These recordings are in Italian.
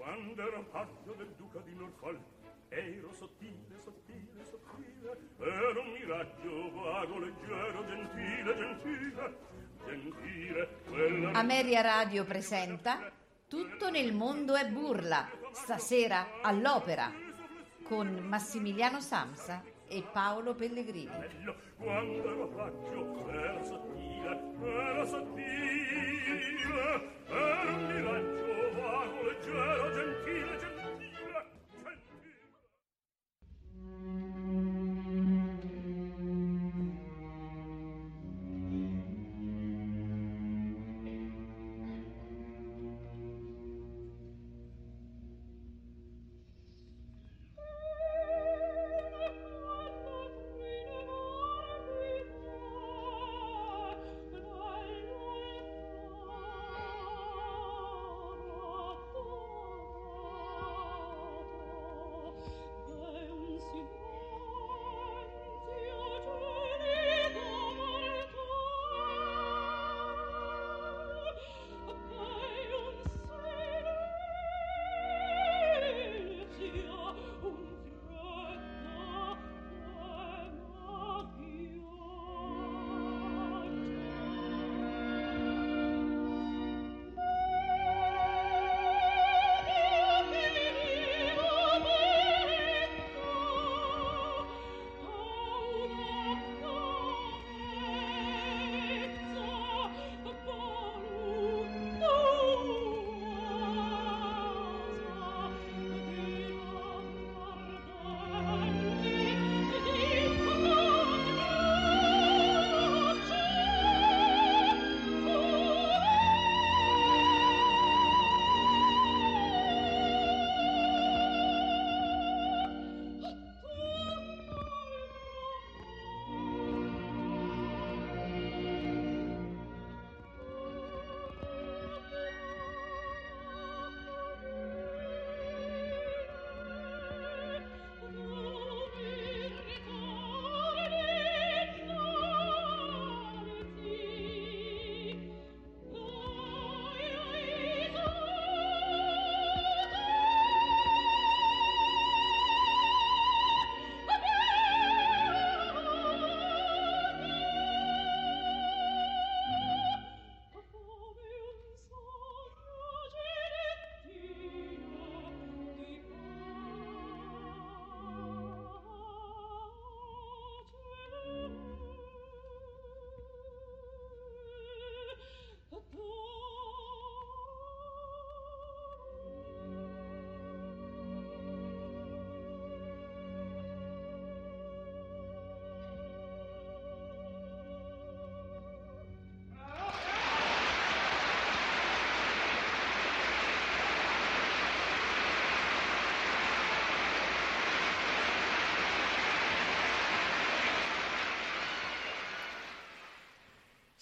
Quando ero paggio del duca di Norfolk ero sottile, sottile, sottile, ero un miraggio vago, leggero, gentile, gentile, gentile. Quella... Ameria Radio presenta Tutto nel mondo è burla, stasera all'opera, con Massimiliano Samsa e Paolo Pellegrini. Bello, quando ero paggio ero sottile, ero sottile, ero un miraggio vago,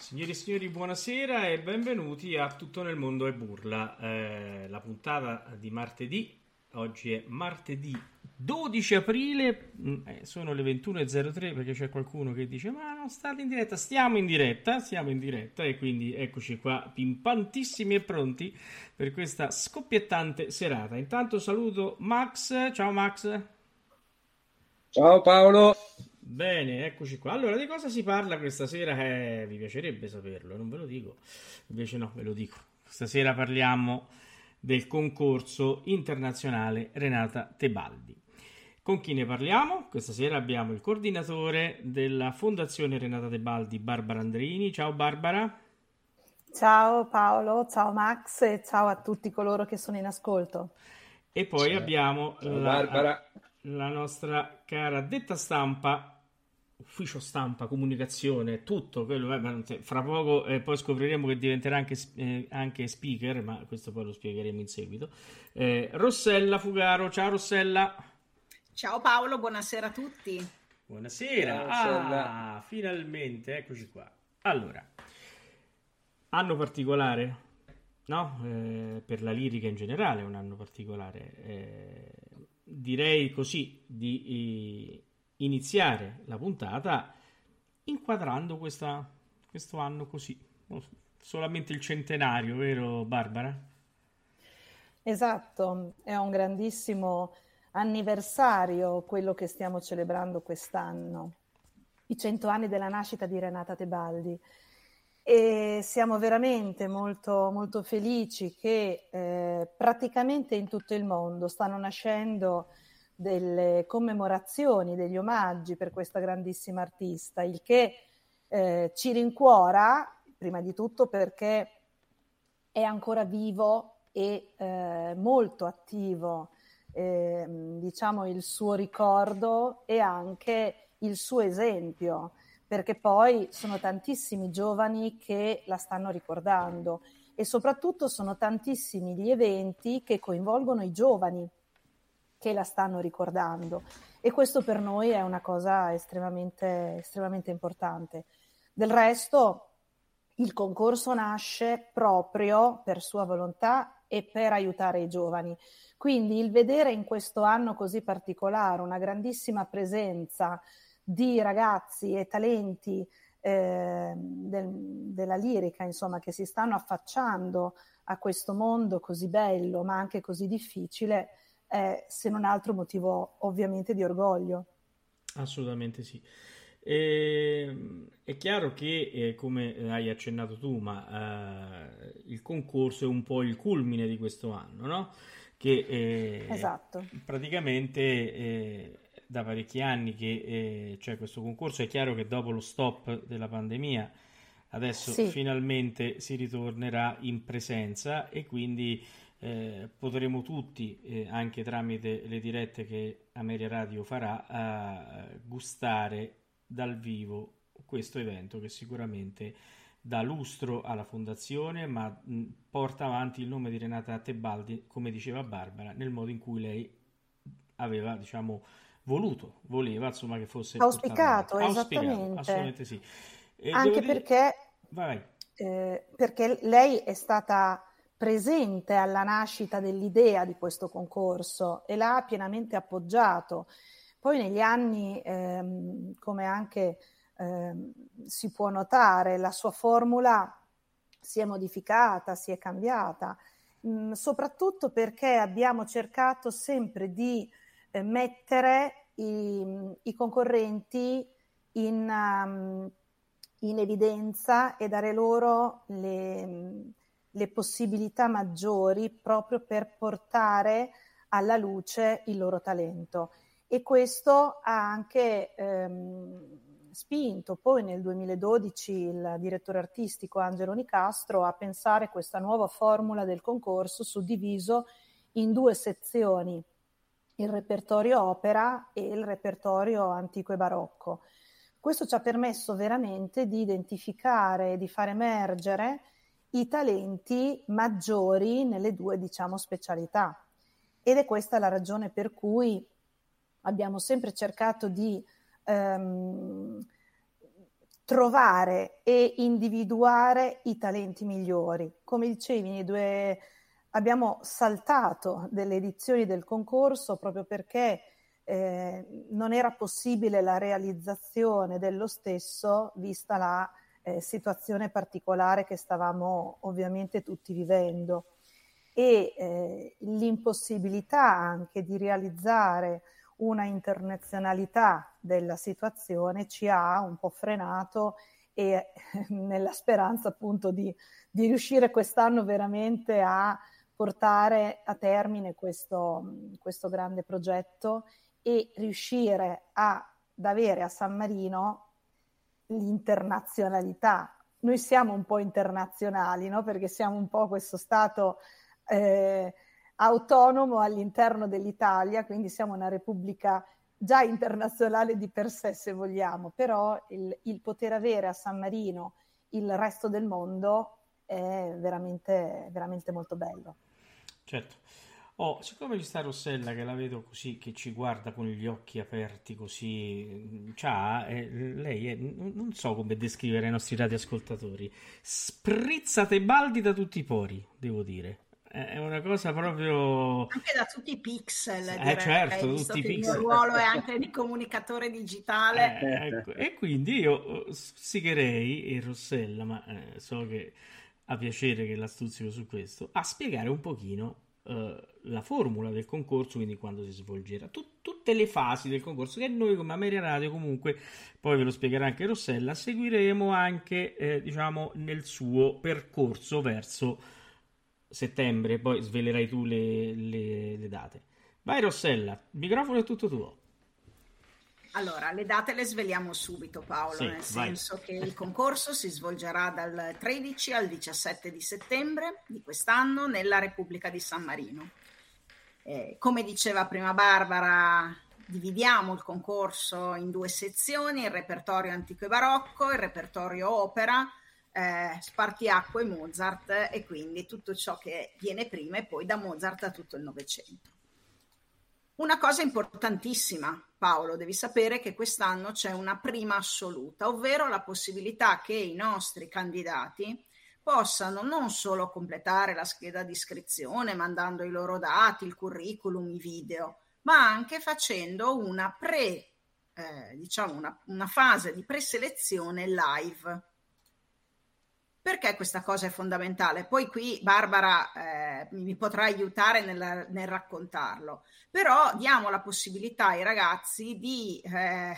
Signori e signori, buonasera e benvenuti a Tutto nel mondo è burla. Eh, la puntata di martedì, oggi è martedì 12 aprile, mm, eh, sono le 21.03 perché c'è qualcuno che dice ma non state in diretta, stiamo in diretta, siamo in diretta e quindi eccoci qua pimpantissimi e pronti per questa scoppiettante serata. Intanto saluto Max, ciao Max. Ciao Paolo. Bene, eccoci qua. Allora, di cosa si parla questa sera? Eh, vi piacerebbe saperlo, non ve lo dico. Invece no, ve lo dico. Stasera parliamo del concorso internazionale Renata Tebaldi. Con chi ne parliamo? Questa sera abbiamo il coordinatore della Fondazione Renata Tebaldi, Barbara Andreini. Ciao Barbara. Ciao Paolo, ciao Max e ciao a tutti coloro che sono in ascolto. E poi ciao. abbiamo ciao, la, la nostra cara detta stampa ufficio stampa, comunicazione, tutto quello. Eh, fra poco eh, poi scopriremo che diventerà anche, eh, anche, speaker, ma questo poi lo spiegheremo in seguito. Eh, Rossella Fugaro, ciao Rossella. Ciao Paolo, buonasera a tutti. Buonasera. Ah, finalmente, eccoci qua. Allora, anno particolare, no? Eh, per la lirica in generale, è un anno particolare. Eh, direi così di iniziare la puntata inquadrando questa, questo anno così. Solamente il centenario, vero Barbara? Esatto, è un grandissimo anniversario quello che stiamo celebrando quest'anno, i cento anni della nascita di Renata Tebaldi. E siamo veramente molto, molto felici che eh, praticamente in tutto il mondo stanno nascendo delle commemorazioni, degli omaggi per questa grandissima artista, il che eh, ci rincuora, prima di tutto perché è ancora vivo e eh, molto attivo, eh, diciamo, il suo ricordo e anche il suo esempio, perché poi sono tantissimi giovani che la stanno ricordando e soprattutto sono tantissimi gli eventi che coinvolgono i giovani che la stanno ricordando e questo per noi è una cosa estremamente, estremamente importante. Del resto, il concorso nasce proprio per sua volontà e per aiutare i giovani. Quindi il vedere in questo anno così particolare una grandissima presenza di ragazzi e talenti eh, del, della lirica, insomma, che si stanno affacciando a questo mondo così bello, ma anche così difficile, è se non altro motivo ovviamente di orgoglio. Assolutamente sì. E, ehm, è chiaro che, eh, come hai accennato tu, ma eh, il concorso è un po' il culmine di questo anno, no? Che eh, esatto. praticamente eh, da parecchi anni che eh, c'è questo concorso. È chiaro che dopo lo stop della pandemia adesso sì. finalmente si ritornerà in presenza e quindi eh, potremo tutti, eh, anche tramite le dirette che Ameria Radio farà, gustare dal vivo questo evento che sicuramente dà lustro alla fondazione, ma mh, porta avanti il nome di Renata Tebaldi, come diceva Barbara, nel modo in cui lei aveva, diciamo, voluto, voleva, insomma, che fosse auspicato, esattamente. Auspicato, assolutamente sì. E Anche perché, vai. Eh, perché lei è stata presente alla nascita dell'idea di questo concorso e l'ha pienamente appoggiato. Poi negli anni, ehm, come anche ehm, si può notare, la sua formula si è modificata, si è cambiata, mh, mm, soprattutto perché abbiamo cercato sempre di eh, mettere i, i, concorrenti in, um, in, evidenza e dare loro le, le possibilità maggiori proprio per portare alla luce il loro talento e questo ha anche ehm, spinto poi nel 2012 il direttore artistico Angelo Nicastro a pensare questa nuova formula del concorso suddiviso in due sezioni, il repertorio opera e il repertorio antico e barocco. Questo ci ha permesso veramente di identificare e di far emergere i talenti maggiori nelle due, diciamo, specialità. Ed è questa la ragione per cui abbiamo sempre cercato di ehm, trovare e individuare i talenti migliori. Come dicevi, due, abbiamo saltato delle edizioni del concorso proprio perché eh, non era possibile la realizzazione dello stesso vista la eh, situazione particolare che stavamo ovviamente tutti vivendo. E eh, l'impossibilità anche di realizzare una internazionalità della situazione ci ha un po' frenato e nella speranza appunto di, di riuscire quest'anno veramente a portare a termine questo, questo grande progetto e riuscire a, ad avere a San Marino l'internazionalità. Noi siamo un po' internazionali, no? perché siamo un po' questo stato eh, autonomo all'interno dell'Italia, quindi siamo una repubblica già internazionale di per sé se vogliamo, però il, il poter avere a San Marino il resto del mondo è veramente, veramente molto bello. Certo. Oh, siccome ci sta Rossella che la vedo così, che ci guarda con gli occhi aperti così, c'ha, eh, lei è, non so come descrivere ai nostri radioascoltatori, sprizzate baldi da tutti i pori, devo dire. È una cosa proprio anche da tutti i pixel eh direi, certo tutti i pixel. il ruolo è anche di comunicatore digitale. Eh, ecco. e quindi io eh, sticherei e Rossella ma eh, so che ha piacere che la stuzzico su questo a spiegare un pochino eh, la formula del concorso, quindi quando si svolgerà, Tut- tutte le fasi del concorso che noi come Ameria Radio comunque, poi ve lo spiegherà anche Rossella, seguiremo anche eh, diciamo nel suo percorso verso settembre, poi svelerai tu le, le, le date. Vai Rossella, il microfono è tutto tuo. Allora, le date le sveliamo subito Paolo, Sì, nel vai. senso che il concorso si svolgerà dal 13 al 17 di settembre di quest'anno nella Repubblica di San Marino. Eh, come diceva prima Barbara, dividiamo il concorso in due sezioni, il repertorio antico e barocco, il repertorio opera, eh, spartiacque e Mozart e quindi tutto ciò che viene prima e poi da Mozart a tutto il Novecento. Una cosa importantissima, Paolo, devi sapere che quest'anno c'è una prima assoluta, ovvero la possibilità che i nostri candidati possano non solo completare la scheda di iscrizione mandando i loro dati, il curriculum, i video, ma anche facendo una pre, eh, diciamo una, una fase di preselezione live. Perché questa cosa è fondamentale? Poi qui Barbara eh, mi potrà aiutare nel, nel raccontarlo, però diamo la possibilità ai ragazzi di eh,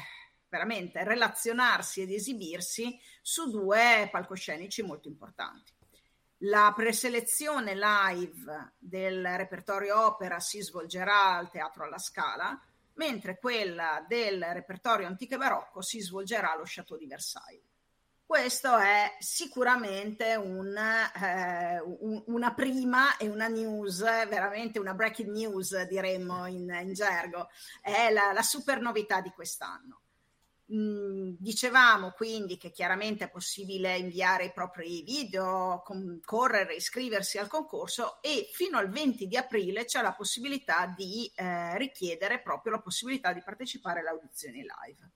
veramente relazionarsi ed esibirsi su due palcoscenici molto importanti. La preselezione live del repertorio opera si svolgerà al Teatro alla Scala, mentre quella del repertorio antico e barocco si svolgerà allo Château di Versailles. Questo è sicuramente un, eh, un- una prima e una news, veramente una breaking news diremmo in, in gergo, è la, la super novità di quest'anno. Mm, dicevamo quindi che chiaramente è possibile inviare i propri video, concorrere, iscriversi al concorso e fino al 20 di aprile c'è la possibilità di eh, richiedere proprio la possibilità di partecipare alle audizioni live.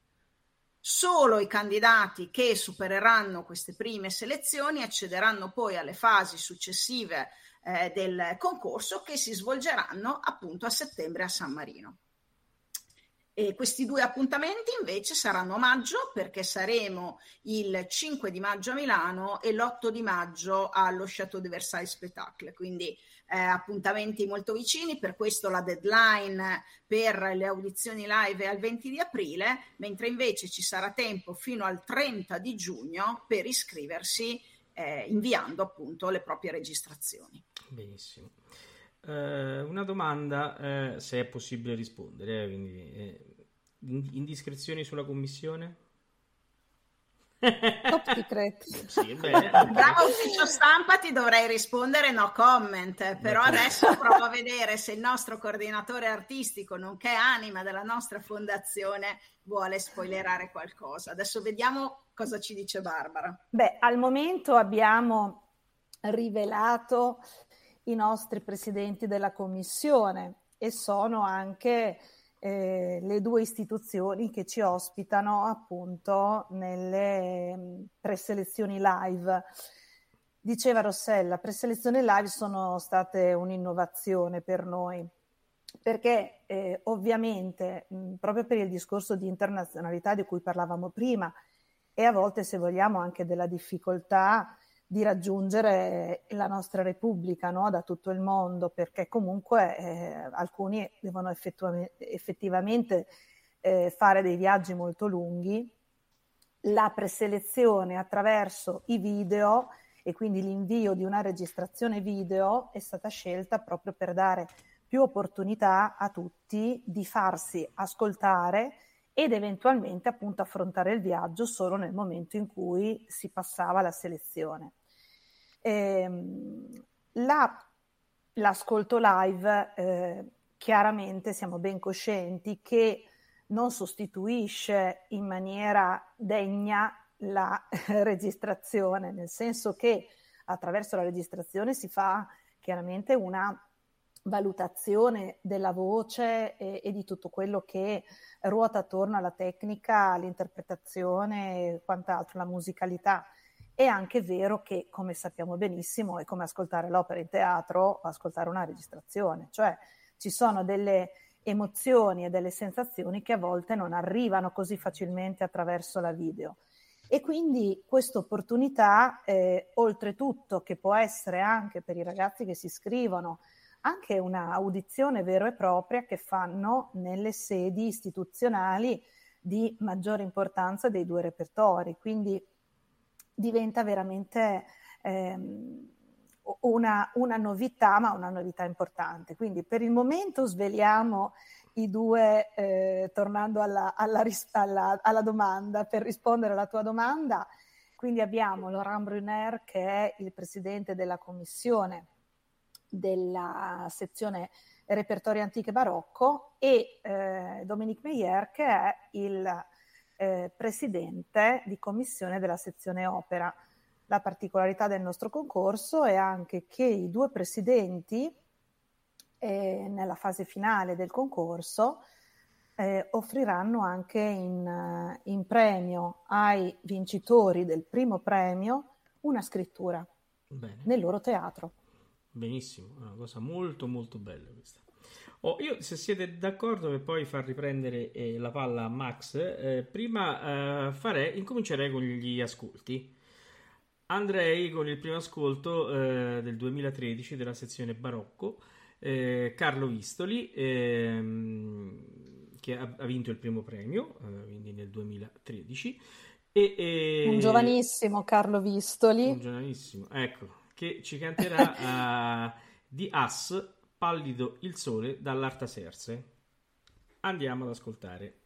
Solo i candidati che supereranno queste prime selezioni accederanno poi alle fasi successive eh, del concorso che si svolgeranno appunto a settembre a San Marino. E questi due appuntamenti invece saranno maggio perché saremo il 5 di maggio a Milano e l'8 di maggio allo Château de Versailles Spectacle, quindi eh, appuntamenti molto vicini, per questo la deadline per le audizioni live è al 20 di aprile, mentre invece ci sarà tempo fino al 30 di giugno per iscriversi eh, inviando appunto le proprie registrazioni. Benissimo. Eh, una domanda, eh, se è possibile rispondere, eh, quindi, eh, in- indiscrezioni sulla commissione? Top secret. Sì. Bravo ufficio stampa, ti dovrei rispondere no comment, però adesso provo a vedere se il nostro coordinatore artistico, nonché anima della nostra fondazione, vuole spoilerare qualcosa. Adesso vediamo cosa ci dice Barbara. Beh, al momento abbiamo rivelato i nostri presidenti della commissione e sono anche eh, le due istituzioni che ci ospitano appunto nelle mh, preselezioni live. Diceva Rossella, preselezioni live sono state un'innovazione per noi perché eh, ovviamente mh, proprio per il discorso di internazionalità di cui parlavamo prima e a volte se vogliamo anche della difficoltà di raggiungere la nostra Repubblica no? da tutto il mondo, perché comunque eh, alcuni devono effettua- effettivamente eh, fare dei viaggi molto lunghi. La preselezione attraverso i video e quindi l'invio di una registrazione video è stata scelta proprio per dare più opportunità a tutti di farsi ascoltare ed eventualmente appunto affrontare il viaggio solo nel momento in cui si passava alla selezione. Ehm, la- l'ascolto live, eh, chiaramente siamo ben coscienti che non sostituisce in maniera degna la registrazione, nel senso che attraverso la registrazione si fa chiaramente una valutazione della voce e, e di tutto quello che ruota attorno alla tecnica, all'interpretazione e quant'altro, la musicalità. È anche vero che, come sappiamo benissimo, è come ascoltare l'opera in teatro o ascoltare una registrazione, cioè ci sono delle emozioni e delle sensazioni che a volte non arrivano così facilmente attraverso la video. E quindi questa opportunità, eh, oltretutto, che può essere anche per i ragazzi che si iscrivono anche una audizione vera e propria che fanno nelle sedi istituzionali di maggiore importanza dei due repertori. Quindi diventa veramente ehm, una, una, novità, ma una novità importante. Quindi per il momento sveliamo i due, eh, tornando alla, alla, alla, alla, domanda, per rispondere alla tua domanda. Quindi abbiamo Laurent Brunner che è il presidente della commissione della sezione repertorio antiche barocco e eh, Dominique Meyer che è il eh, presidente di commissione della sezione opera. La particolarità del nostro concorso è anche che i due presidenti eh, nella fase finale del concorso eh, offriranno anche in, in, premio ai vincitori del primo premio una scrittura Bene. nel loro teatro. Benissimo, è una cosa molto molto bella questa. Oh, io, se siete d'accordo per poi far riprendere eh, la palla a Max, eh, prima eh, farei, incomincerei con gli ascolti. Andrei con il primo ascolto eh, del 2013 della sezione Barocco, eh, Carlo Vistoli, ehm, che ha, ha, vinto il primo premio, eh, quindi nel 2013. E, e... Un giovanissimo Carlo Vistoli. Un giovanissimo, ecco, che ci canterà di As Pallido il sole dall'Artaserse. Andiamo ad ascoltare.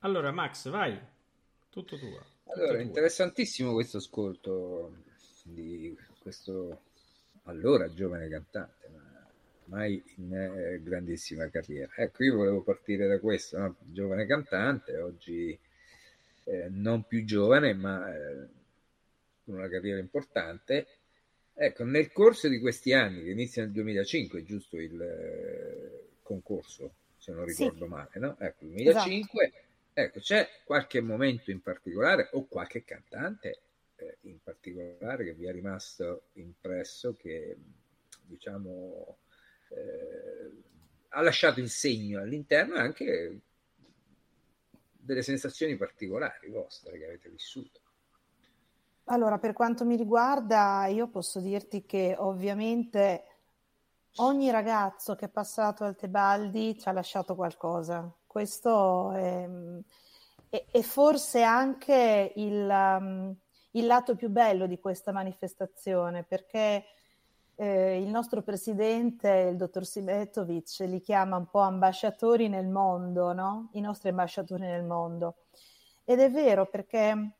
Allora, Max, vai, tutto tuo. Allora, interessantissimo questo ascolto di questo allora giovane cantante, ma mai in eh, grandissima carriera. Ecco, io volevo partire da questo, no? giovane cantante, oggi eh, non più giovane, ma eh, con una carriera importante. Ecco, nel corso di questi anni, che inizia nel 2005, giusto il eh, concorso, se non ricordo sì. male, no? Ecco, 2005, esatto. Ecco, c'è qualche momento in particolare o qualche cantante eh, in particolare che vi è rimasto impresso che, diciamo, eh, ha lasciato il segno all'interno anche delle sensazioni particolari vostre che avete vissuto. Allora, per quanto mi riguarda, io posso dirti che ovviamente ogni ragazzo che è passato al Tebaldi ci ha lasciato qualcosa. Questo è, è, è forse anche il, um, il, lato più bello di questa manifestazione, perché eh, il nostro presidente, il dottor Simetovic, li chiama un po' ambasciatori nel mondo, no? I nostri ambasciatori nel mondo. Ed è vero perché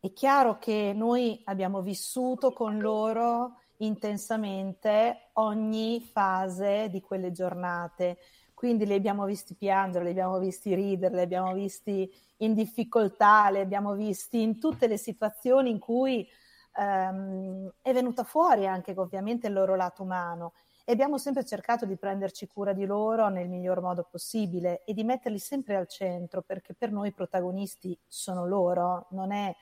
è chiaro che noi abbiamo vissuto con loro intensamente ogni fase di quelle giornate, quindi li abbiamo visti piangere, li abbiamo visti ridere, li abbiamo visti in difficoltà, li abbiamo visti in tutte le situazioni in cui ehm, è venuta fuori anche ovviamente il loro lato umano. E abbiamo sempre cercato di prenderci cura di loro nel miglior modo possibile e di metterli sempre al centro perché per noi i protagonisti sono loro, non è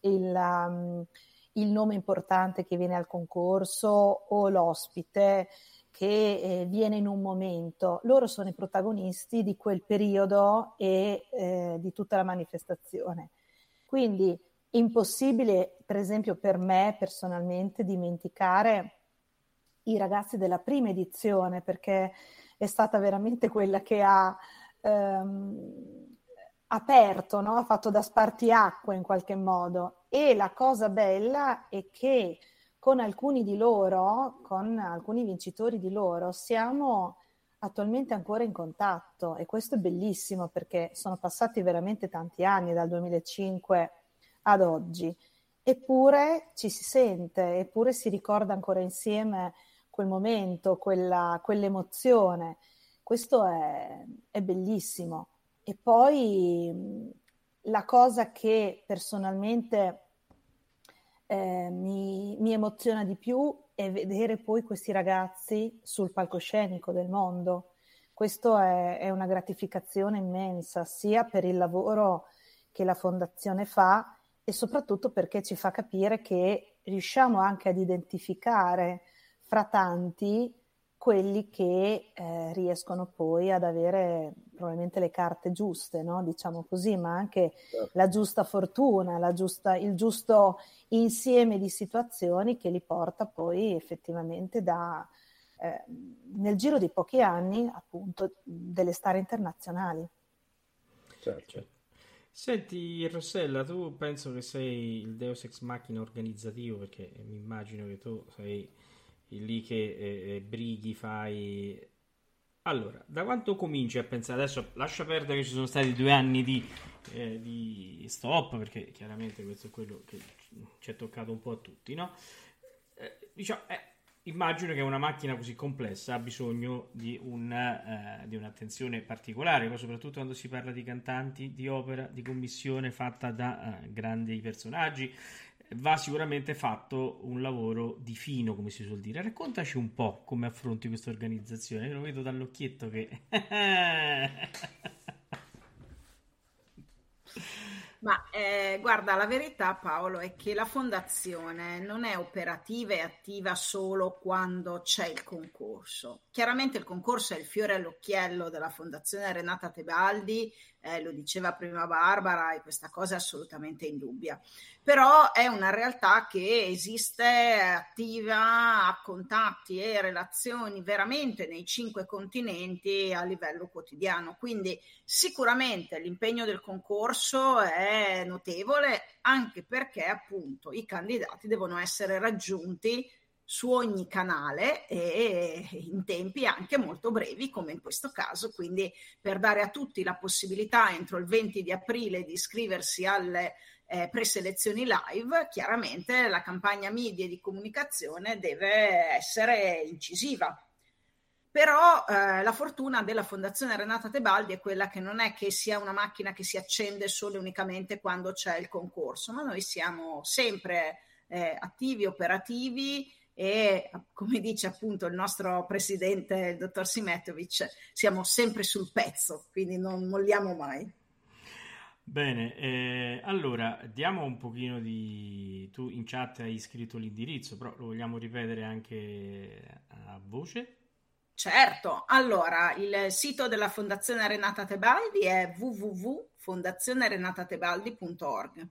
il, um, il nome importante che viene al concorso o l'ospite che eh, viene in un momento. Loro sono i protagonisti di quel periodo e eh, di tutta la manifestazione. Quindi impossibile, per esempio, per me personalmente dimenticare i ragazzi della prima edizione perché è stata veramente quella che ha ehm, aperto, no? ha fatto da spartiacque in qualche modo. E la cosa bella è che con alcuni di loro, con alcuni vincitori di loro, siamo attualmente ancora in contatto e questo è bellissimo perché sono passati veramente tanti anni dal 2005 ad oggi. Eppure ci si sente, eppure si ricorda ancora insieme quel momento, quella, quell'emozione. Questo è, è bellissimo. E poi la cosa che personalmente eh, mi, mi, emoziona di più è vedere poi questi ragazzi sul palcoscenico del mondo. Questo è, è una gratificazione immensa, sia per il lavoro che la fondazione fa e soprattutto perché ci fa capire che riusciamo anche ad identificare fra tanti quelli che eh, riescono poi ad avere probabilmente le carte giuste, no? diciamo così, ma anche certo. la giusta fortuna, la giusta, il giusto insieme di situazioni che li porta poi effettivamente da, eh, nel giro di pochi anni appunto delle star internazionali. Certo. Senti Rossella, tu penso che sei il Deus Ex Machina organizzativo perché mi immagino che tu sei lì che eh, eh, brighi fai. Allora, da quanto cominci a pensare? Adesso lascia perdere che ci sono stati due anni di, eh, di stop, perché chiaramente questo è quello che ci è toccato un po' a tutti, no? Eh, diciamo, eh, immagino che una macchina così complessa ha bisogno di, un, eh, di, un'attenzione particolare, ma soprattutto quando si parla di cantanti, di opera, di commissione fatta da eh, grandi personaggi va sicuramente fatto un lavoro di fino, come si suol dire. Raccontaci un po' come affronti questa organizzazione. Io lo vedo dall'occhietto che... Ma eh, guarda, la verità Paolo è che la fondazione non è operativa e attiva solo quando c'è il concorso. Chiaramente il concorso è il fiore all'occhiello della fondazione Renata Tebaldi, eh, lo diceva prima Barbara e questa cosa è assolutamente indubbia. Però è una realtà che esiste attiva, ha contatti e relazioni veramente nei cinque continenti a livello quotidiano. Quindi sicuramente l'impegno del concorso è notevole anche perché appunto i candidati devono essere raggiunti su ogni canale e in tempi anche molto brevi come in questo caso, quindi per dare a tutti la possibilità entro il 20 di aprile di iscriversi alle eh, preselezioni live, chiaramente la campagna media di comunicazione deve essere incisiva. Però eh, la fortuna della Fondazione Renata Tebaldi è quella che non è che sia una macchina che si accende solo e unicamente quando c'è il concorso, ma noi siamo sempre eh, attivi, operativi e come dice appunto il nostro presidente, il dottor Simetovic, siamo sempre sul pezzo, quindi non molliamo mai. Bene, eh, allora diamo un pochino di... Tu in chat hai scritto l'indirizzo, però lo vogliamo ripetere anche a voce? Certo, allora il sito della Fondazione Renata Tebaldi è www.fondazionerenatatebaldi.org.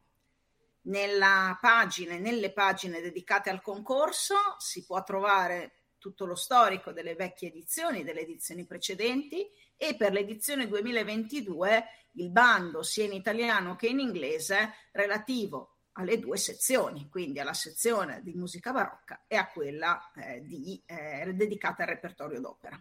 Nella pagina, nelle pagine dedicate al concorso si può trovare tutto lo storico delle vecchie edizioni, delle edizioni precedenti e per l'edizione 2022 il bando sia in italiano che in inglese relativo alle due sezioni, quindi alla sezione di musica barocca e a quella eh, di, eh, dedicata al repertorio d'opera.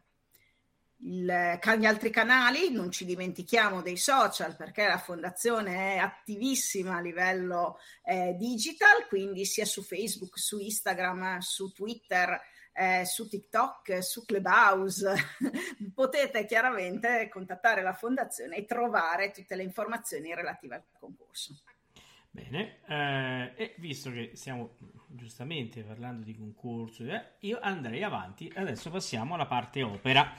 Il, gli altri canali, non ci dimentichiamo dei social perché la fondazione è attivissima a livello eh, digital, quindi sia su Facebook, su Instagram, su Twitter, eh, su TikTok, su Clubhouse, potete chiaramente contattare la fondazione e trovare tutte le informazioni relative al concorso. Bene, eh, e visto che stiamo giustamente parlando di concorso, eh, io andrei avanti. Adesso passiamo alla parte opera.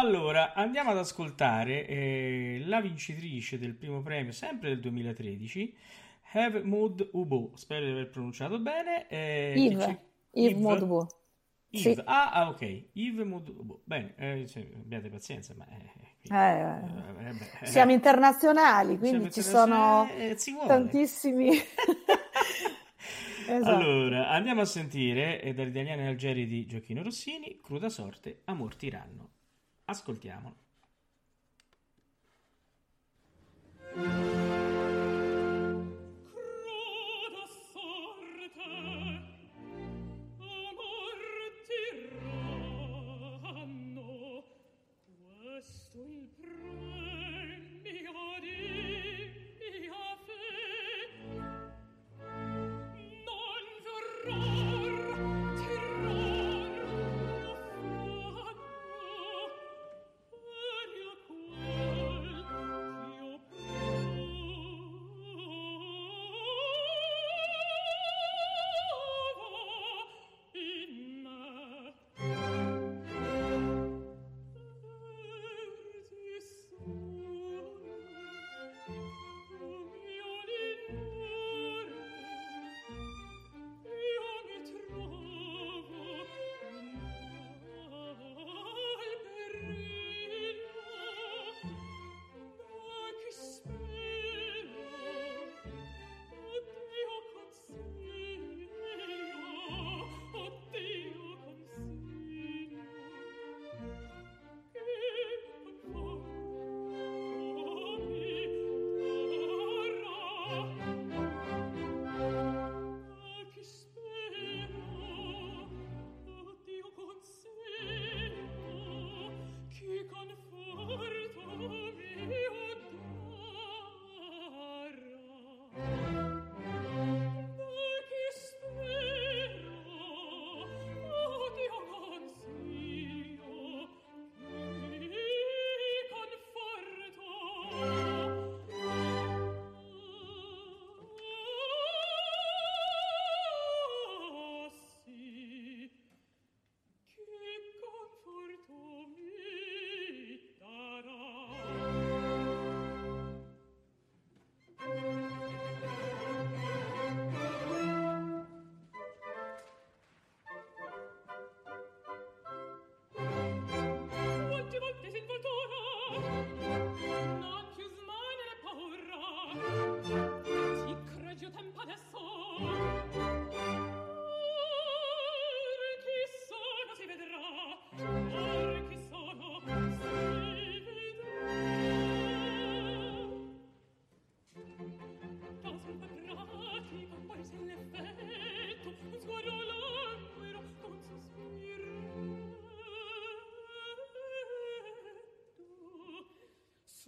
Allora, andiamo ad ascoltare eh, la vincitrice del primo premio, sempre del 2013, Have Mood Ubo. Spero di aver pronunciato bene. Eh, Yves, Yves, Yves Mood Ubo. Yves. Sì. Ah, ah, ok. Yves Mood Ubo. Bene, eh, cioè, abbiate pazienza, ma... Eh, eh, eh, beh, siamo internazionali, quindi siamo ci sono tantissimi. esatto. Allora, andiamo a sentire eh, dagli italiani algeri di Giochino Rossini, Cruda sorte, amor tiranno. Ascoltiamolo. Questo il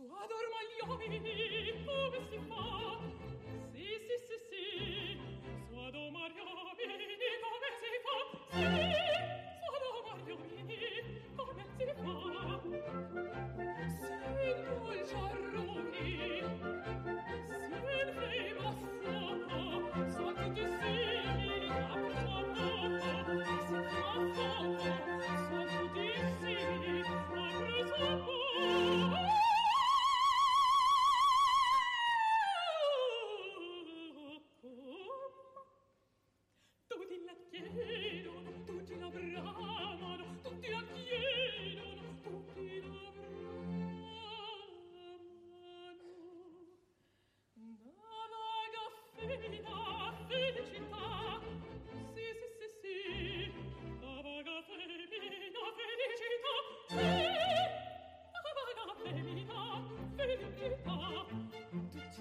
Su ad ormai gli uomini come si fa?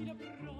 si lo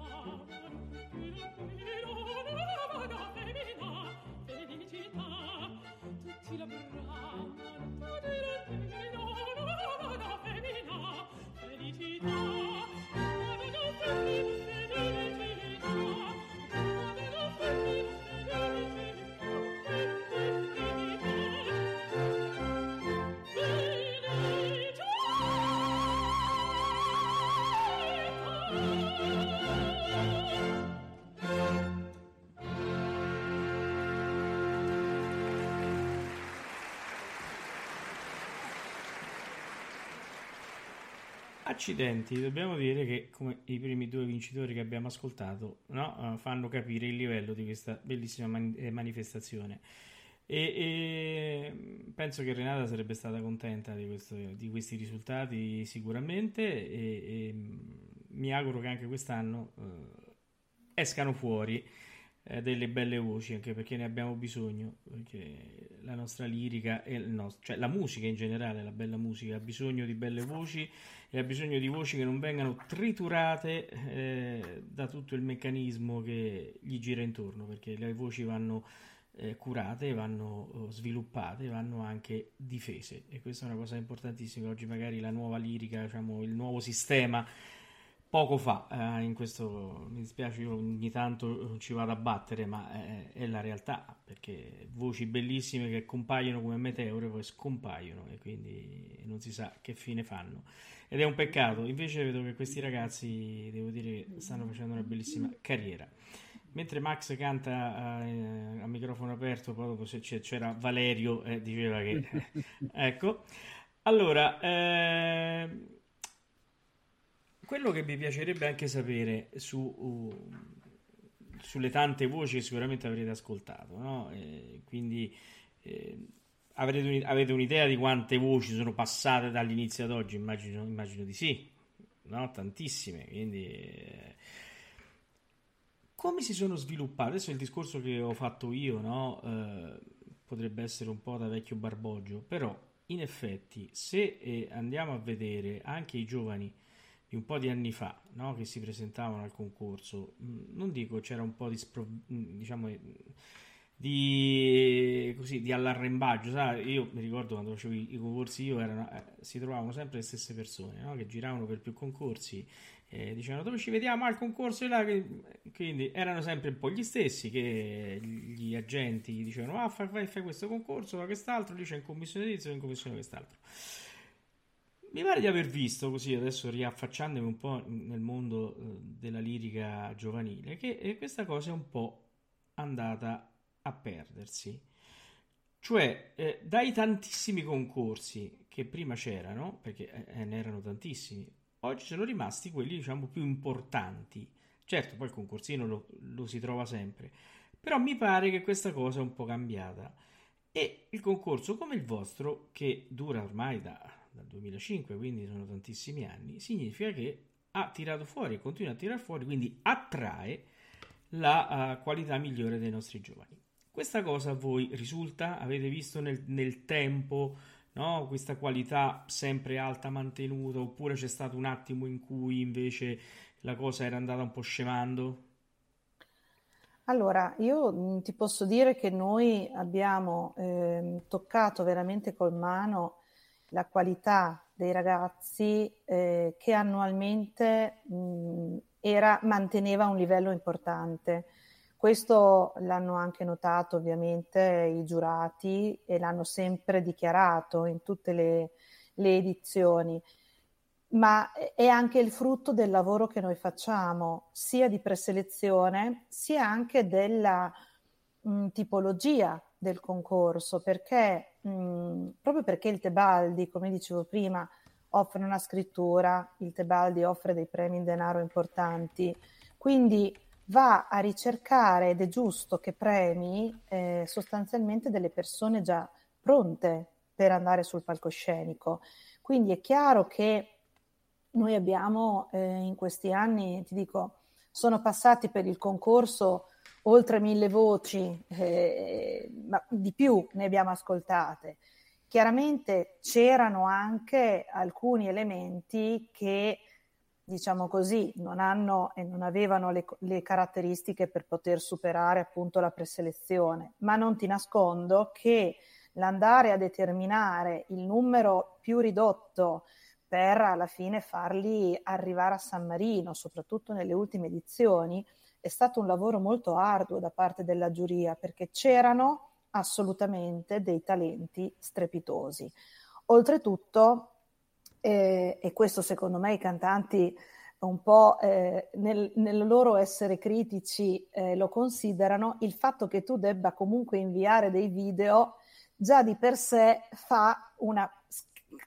Accidenti, dobbiamo dire che come i primi due vincitori che abbiamo ascoltato no, uh, fanno capire il livello di questa bellissima man- eh, manifestazione. E, e, penso che Renata sarebbe stata contenta di, questo, di questi risultati sicuramente e, e, mi auguro che anche quest'anno uh, escano fuori eh, delle belle voci, anche perché ne abbiamo bisogno, perché la nostra lirica, e nostro, cioè la musica in generale, la bella musica, ha bisogno di belle voci e ha bisogno di voci che non vengano triturate eh, da tutto il meccanismo che gli gira intorno, perché le voci vanno eh, curate, vanno oh, sviluppate, vanno anche difese e questa è una cosa importantissima. Oggi magari la nuova lirica, diciamo, il nuovo sistema poco fa, eh, in questo mi dispiace, io ogni tanto ci vado a battere, ma è, è, la realtà, perché voci bellissime che compaiono come meteore poi scompaiono e quindi non si sa che fine fanno. Ed è un peccato, invece vedo che questi ragazzi, devo dire, stanno facendo una bellissima carriera. Mentre Max canta eh, a microfono aperto, poi dopo c'era Valerio, eh, diceva che... ecco. Allora... Eh, quello che mi piacerebbe anche sapere su, uh, sulle tante voci che sicuramente avrete ascoltato, no? eh, quindi eh, avrete, un, avete un'idea di quante voci sono passate dall'inizio ad oggi? Immagino, immagino di sì, no? tantissime. Quindi, eh, come si sono sviluppate? Adesso il discorso che ho fatto io, no? Eh, potrebbe essere un po' da vecchio barboggio, però in effetti se eh, andiamo a vedere anche i giovani di un po' di anni fa no? che si presentavano al concorso, mm, non dico c'era un po' di, spro- mm, diciamo, eh, di, così, di allarrembaggio, sai? io mi ricordo quando facevo i, i concorsi io erano, eh, si trovavano sempre le stesse persone no? che giravano per più concorsi e dicevano dove ci vediamo al concorso là quindi erano sempre un po' gli stessi che gli agenti dicevano ah fai, fai questo concorso fa quest'altro lì c'è in commissione di in commissione quest'altro mi pare di aver visto così, adesso riaffacciandomi un po' nel mondo eh, della lirica giovanile, che eh, questa cosa è un po' andata a perdersi. Cioè, eh, dai tantissimi concorsi che prima c'erano, perché eh, eh, ne erano tantissimi, oggi sono rimasti quelli, diciamo, più importanti. Certo, poi il concorsino lo, lo si trova sempre, però mi pare che questa cosa è un po' cambiata. E il concorso come il vostro, che dura ormai da dal 2005, quindi sono tantissimi anni, significa che ha tirato fuori e continua a tirare fuori, quindi attrae la uh, qualità migliore dei nostri giovani. Questa cosa a voi risulta? Avete visto nel, nel tempo no? questa qualità sempre alta mantenuta oppure c'è stato un attimo in cui invece la cosa era andata un po' scemando? Allora, io mm, ti posso dire che noi abbiamo eh, toccato veramente col mano la qualità dei ragazzi eh, che annualmente mh, era, manteneva un livello importante. Questo l'hanno anche notato ovviamente i giurati e l'hanno sempre dichiarato in tutte le, le edizioni, ma è anche il frutto del lavoro che noi facciamo, sia di preselezione, sia anche della mh, tipologia del concorso, perché mh, proprio perché il Tebaldi, come dicevo prima, offre una scrittura, il Tebaldi offre dei premi in denaro importanti, quindi va a ricercare ed è giusto che premi eh, sostanzialmente delle persone già pronte per andare sul palcoscenico. Quindi è chiaro che noi abbiamo eh, in questi anni, ti dico, sono passati per il concorso oltre mille voci, eh, ma di più ne abbiamo ascoltate. Chiaramente c'erano anche alcuni elementi che, diciamo così, non hanno e non avevano le, le caratteristiche per poter superare appunto la preselezione, ma non ti nascondo che l'andare a determinare il numero più ridotto per alla fine farli arrivare a San Marino, soprattutto nelle ultime edizioni, è stato un lavoro molto arduo da parte della giuria perché c'erano assolutamente dei talenti strepitosi. Oltretutto, eh, e questo secondo me i cantanti un po' eh, nel, nel, loro essere critici eh, lo considerano, il fatto che tu debba comunque inviare dei video già di per sé fa una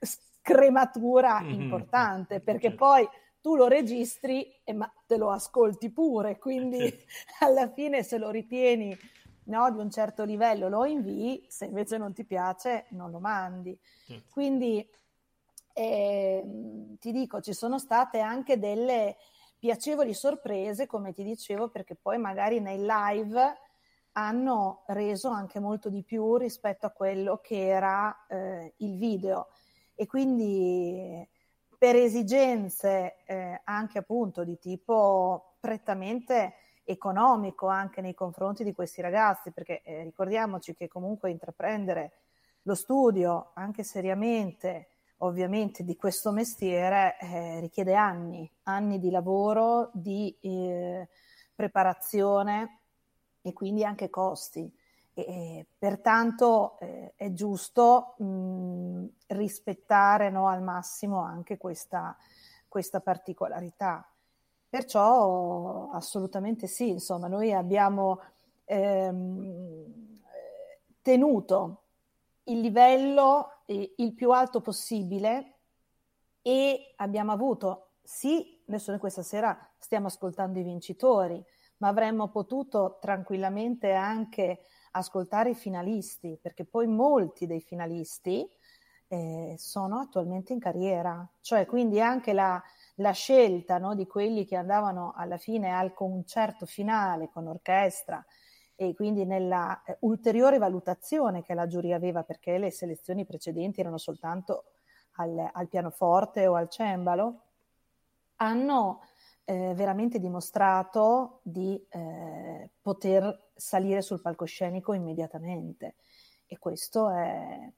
scrematura mm-hmm. importante perché certo. poi tu lo registri e ma te lo ascolti pure, quindi alla fine se lo ritieni no, di un certo livello lo invii, se invece non ti piace non lo mandi. Certo. Quindi eh, ti dico, ci sono state anche delle piacevoli sorprese, come ti dicevo, perché poi magari nei live hanno reso anche molto di più rispetto a quello che era eh, il video. E quindi per esigenze eh, anche appunto di tipo prettamente economico anche nei confronti di questi ragazzi, perché eh, ricordiamoci che comunque intraprendere lo studio anche seriamente, ovviamente, di questo mestiere eh, richiede anni, anni di lavoro, di eh, preparazione e quindi anche costi. E, pertanto eh, è giusto mh, rispettare no, al massimo anche questa, questa particolarità. Perciò assolutamente sì, insomma, noi abbiamo ehm, tenuto il livello eh, il più alto possibile e abbiamo avuto, sì, adesso questa sera stiamo ascoltando i vincitori, ma avremmo potuto tranquillamente anche ascoltare i finalisti, perché poi molti dei finalisti eh, sono attualmente in carriera, cioè quindi anche la, la scelta no, di quelli che andavano alla fine al concerto finale con orchestra e quindi nella eh, ulteriore valutazione che la giuria aveva, perché le selezioni precedenti erano soltanto al, al pianoforte o al cembalo, hanno eh, veramente dimostrato di eh, poter salire sul palcoscenico immediatamente e questo è,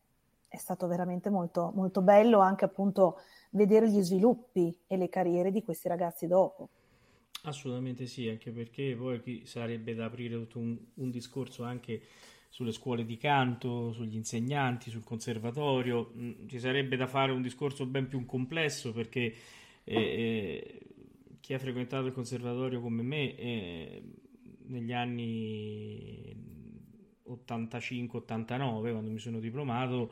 è stato veramente molto, molto bello anche appunto vedere gli sviluppi e le carriere di questi ragazzi dopo. Assolutamente sì, anche perché poi qui sarebbe da aprire tutto un, un discorso anche sulle scuole di canto, sugli insegnanti, sul conservatorio, mm, ci sarebbe da fare un discorso ben più complesso perché eh, eh chi ha frequentato il conservatorio come me eh, negli anni 85-89, quando mi sono diplomato,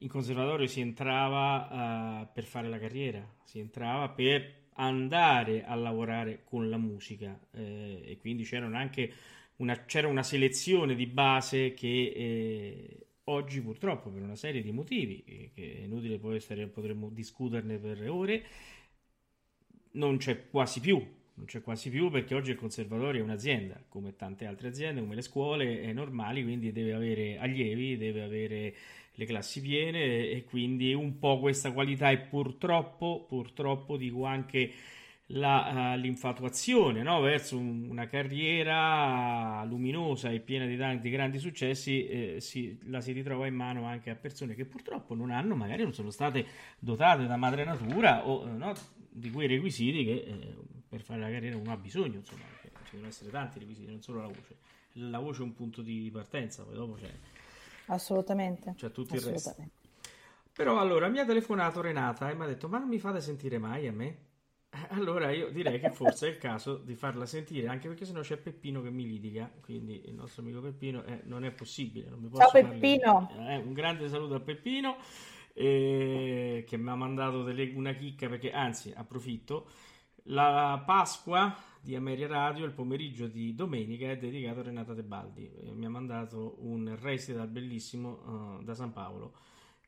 in conservatorio si entrava uh, per fare la carriera, si entrava per andare a lavorare con la musica eh, e quindi anche una, c'era una selezione di base che eh, oggi purtroppo per una serie di motivi, che, che è inutile poi stare, potremmo discuterne per ore, non c'è quasi più. Non c'è quasi più perché oggi il conservatorio è un'azienda, come tante altre aziende, come le scuole, è normali, quindi deve avere allievi, deve avere le classi piene e quindi un po' questa qualità e purtroppo, purtroppo dico anche la, uh, l'infatuazione no? verso un, una carriera luminosa e piena di tanti grandi successi eh, si, la si ritrova in mano anche a persone che purtroppo non hanno, magari non sono state dotate da madre natura o eh, no? Di quei requisiti che eh, per fare la carriera uno ha bisogno, insomma, ci devono essere tanti requisiti, non solo la voce. La voce è un punto di partenza, poi dopo c'è... Assolutamente. C'è tutto il resto. Però allora mi ha telefonato Renata e mi ha detto ma non mi fate sentire mai a me? Allora io direi che forse è il caso di farla sentire, anche perché sennò c'è Peppino che mi litiga, quindi il nostro amico Peppino eh, non è possibile. Non Ciao Peppino! Eh, un grande saluto a Peppino eh, che mi ha mandato delle, una chicca perché, anzi, approfitto, la Pasqua di Ameria Radio, il pomeriggio di domenica, è dedicato a Renata Tebaldi. Mi ha mandato un recital bellissimo uh, da San Paolo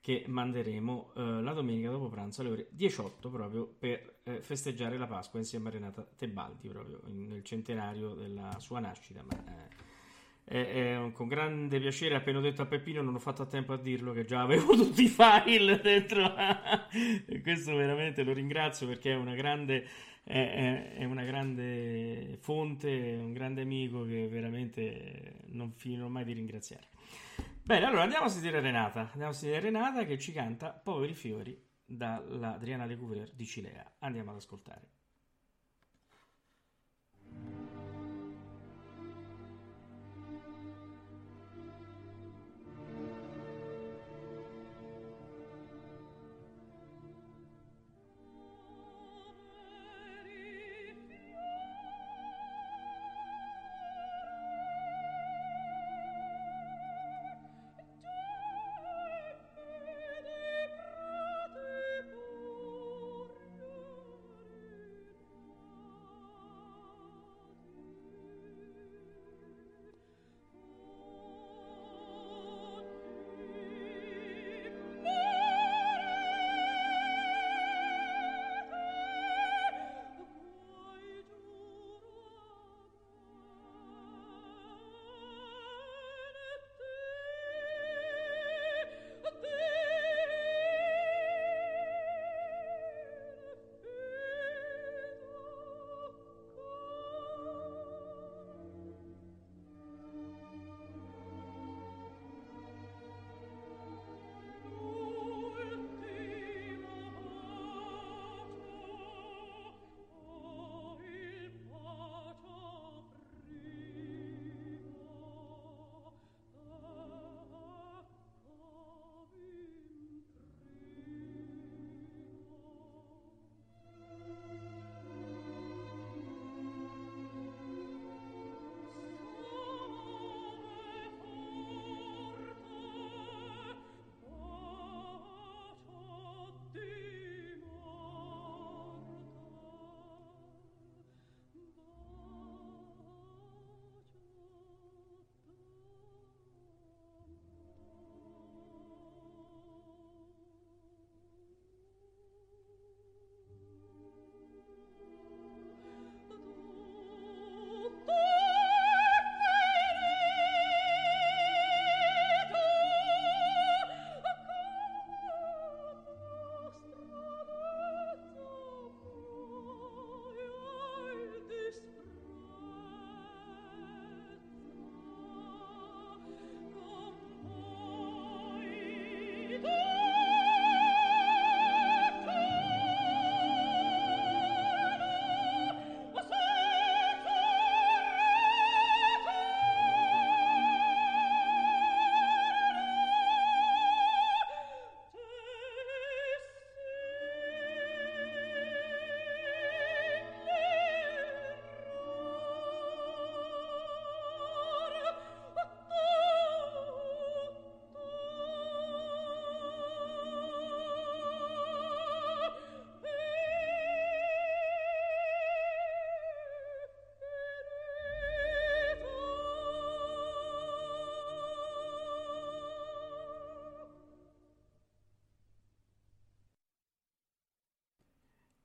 che manderemo eh, la domenica dopo pranzo alle ore 18 proprio per eh, festeggiare la Pasqua insieme a Renata Tebaldi proprio nel centenario della sua nascita ma, eh, con grande piacere appena ho detto a Peppino non ho fatto a tempo a dirlo che già avevo tutti i file dentro e questo veramente lo ringrazio perché è una grande è, una grande fonte un grande amico che veramente non finirò mai di ringraziare Bene, allora andiamo a sentire Renata. Andiamo a sentire Renata che ci canta Poveri fiori dalla Adriana De Couvrer di Cilea. Andiamo ad ascoltare.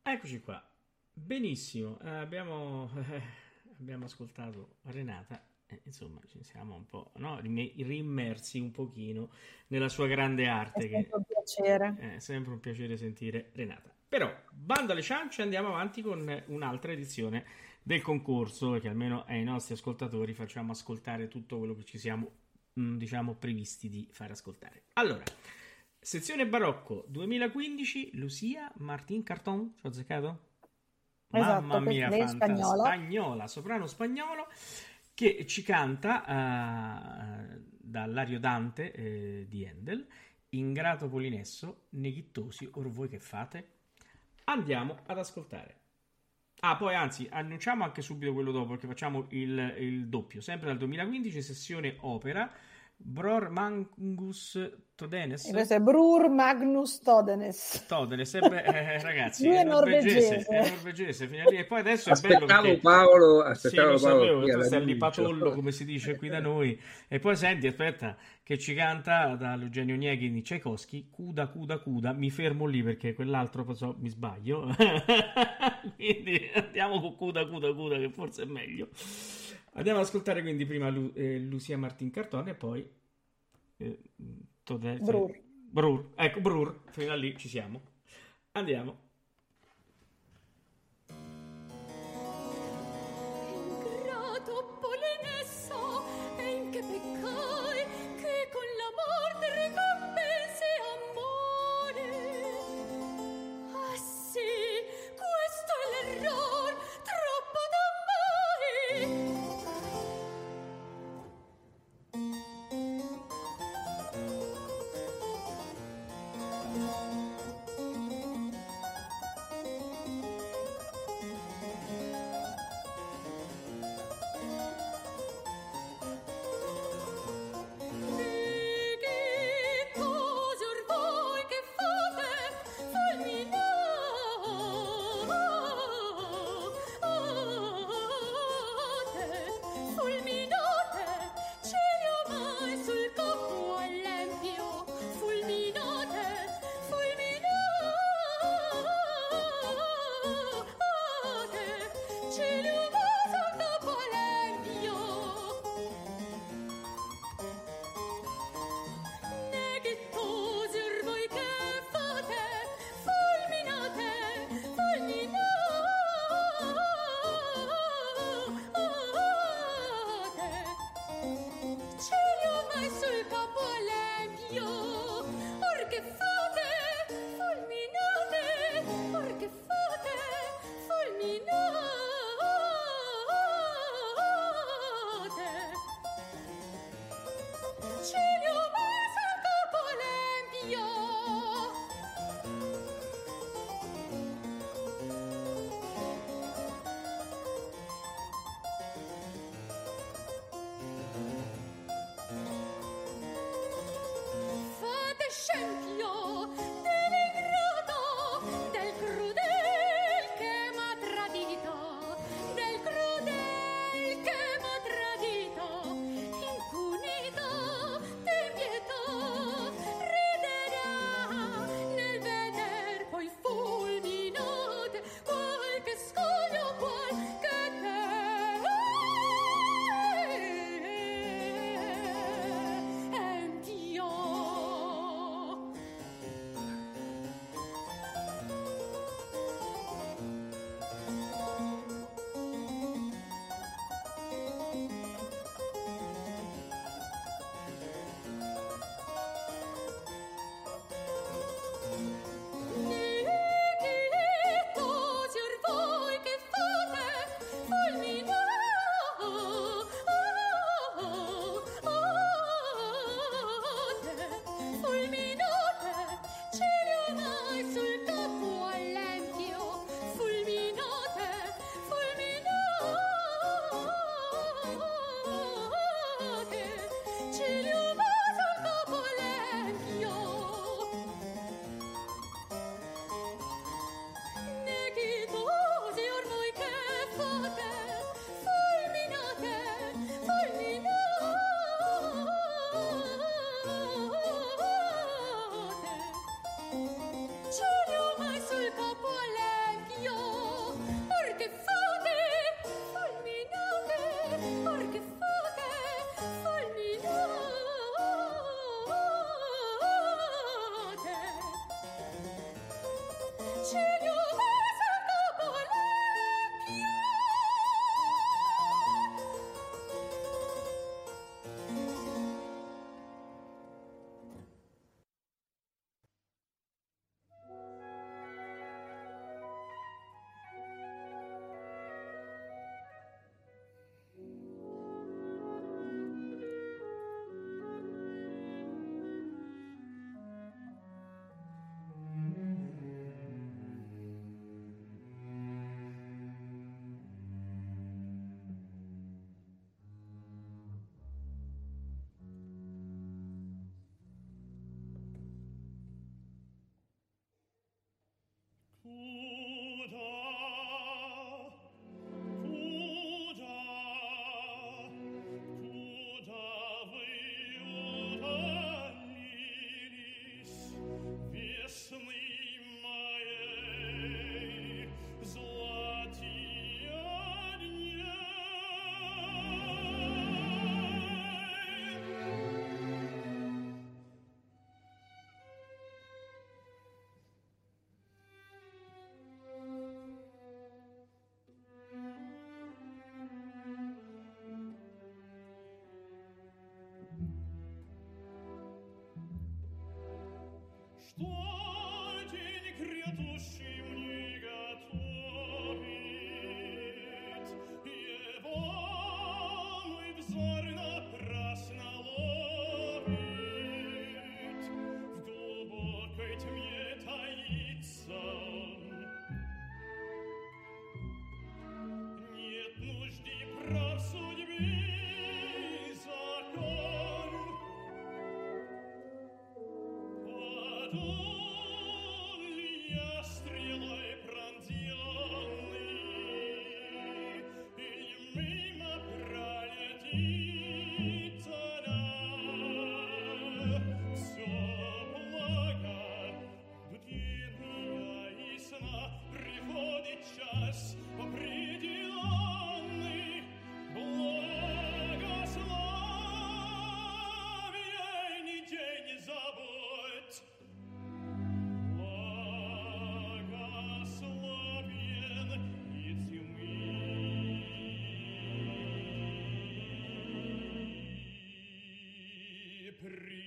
Eccoci qua. Benissimo, eh, abbiamo, eh, abbiamo, ascoltato Renata, eh, insomma ci siamo un po' no? rimmersi un pochino nella sua grande arte. È sempre che, un piacere. È sempre un piacere sentire Renata. Però, bando alle ciance, andiamo avanti con un'altra edizione del concorso, perché almeno ai nostri ascoltatori facciamo ascoltare tutto quello che ci siamo, mm, diciamo, previsti di fare ascoltare. Allora, sezione barocco 2015, Lucia Martin Carton, ci ho azzeccato? Esatto, Mamma mia, lei fanta- spagnola. spagnola, soprano spagnolo, che ci canta eh, dall'Ario Dante eh, di Handel, Ingrato Polinesso, neghittosi, or voi che fate? Andiamo ad ascoltare. Ah, poi anzi, annunciamo anche subito quello dopo, perché facciamo il, il doppio. Sempre dal 2015, sessione opera, Bror Mangus Todenes. E questo è Brur Magnus Todenes. Todenes, eh, beh, eh, ragazzi, Lui è è norvegese, norvegese. è norvegese, fino a lì. E poi adesso è bello Aspettavo perché... Paolo, Sì, aspettavo lo Paolo sapevo, tu lì patollo, come si dice qui da noi. E poi senti, aspetta, che ci canta dall'Eugenio Nieghi di Tchaikovsky, Cuda, Cuda, Cuda. Mi fermo lì perché quell'altro so, mi sbaglio. quindi andiamo con Cuda, Cuda, Cuda, che forse è meglio. Andiamo ad ascoltare quindi prima Lu- eh, Lucia Martin Cartone e poi... Eh, Brur. Brur. Ecco, Brur, fino a lì ci siamo. Andiamo. Tu что день грядущий мне готовит. Его мой взор напрасно ловит, в глубокой тьме таится. Нет нужды прав adore. Three.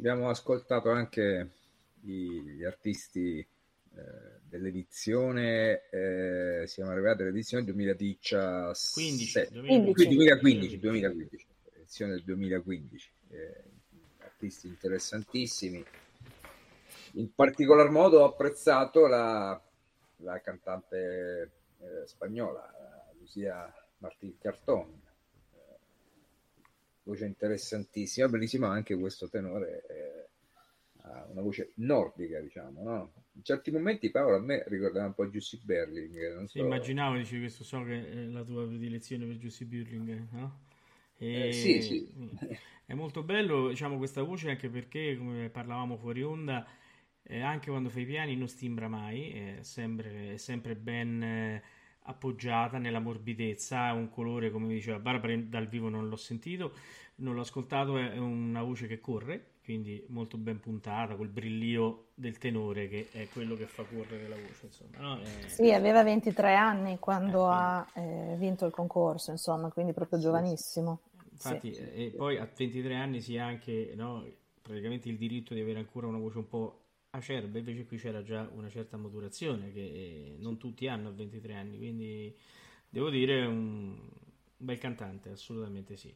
abbiamo ascoltato anche gli artisti eh, dell'edizione, eh, siamo arrivati all'edizione 2017, 15, 2015, 2015, 2015, edizione del 2015, eh, artisti interessantissimi. In particolar modo ho apprezzato la, la cantante eh, spagnola, Lucia Martín Cartón, voce interessantissima, bellissima anche questo tenore, una voce nordica, diciamo, no? In certi momenti Paolo a me ricordava un po' Giussi Berling, non Sì, so- immaginavo, dicevi questo, so che è la tua predilezione per Giussi Burling, no? E- Eh, sì, sì. È molto bello, diciamo, questa voce anche perché, come parlavamo fuori onda, eh, anche quando fai i piani non stimbra mai, è sempre, è sempre ben eh, appoggiata nella morbidezza, ha un colore, come diceva Barbara, dal vivo non l'ho sentito, non l'ho ascoltato, è una voce che corre, quindi molto ben puntata, col brillio del tenore che è quello che fa correre la voce, insomma, no? È- Sì, aveva 23 anni quando Eh, ha eh, vinto il concorso, insomma, quindi proprio giovanissimo. Infatti, Sì. e poi a 23 anni si ha anche no, praticamente il diritto di avere ancora una voce un po' acerba, invece qui c'era già una certa maturazione che eh, non tutti hanno a 23 anni, quindi devo dire un, un bel cantante, assolutamente sì.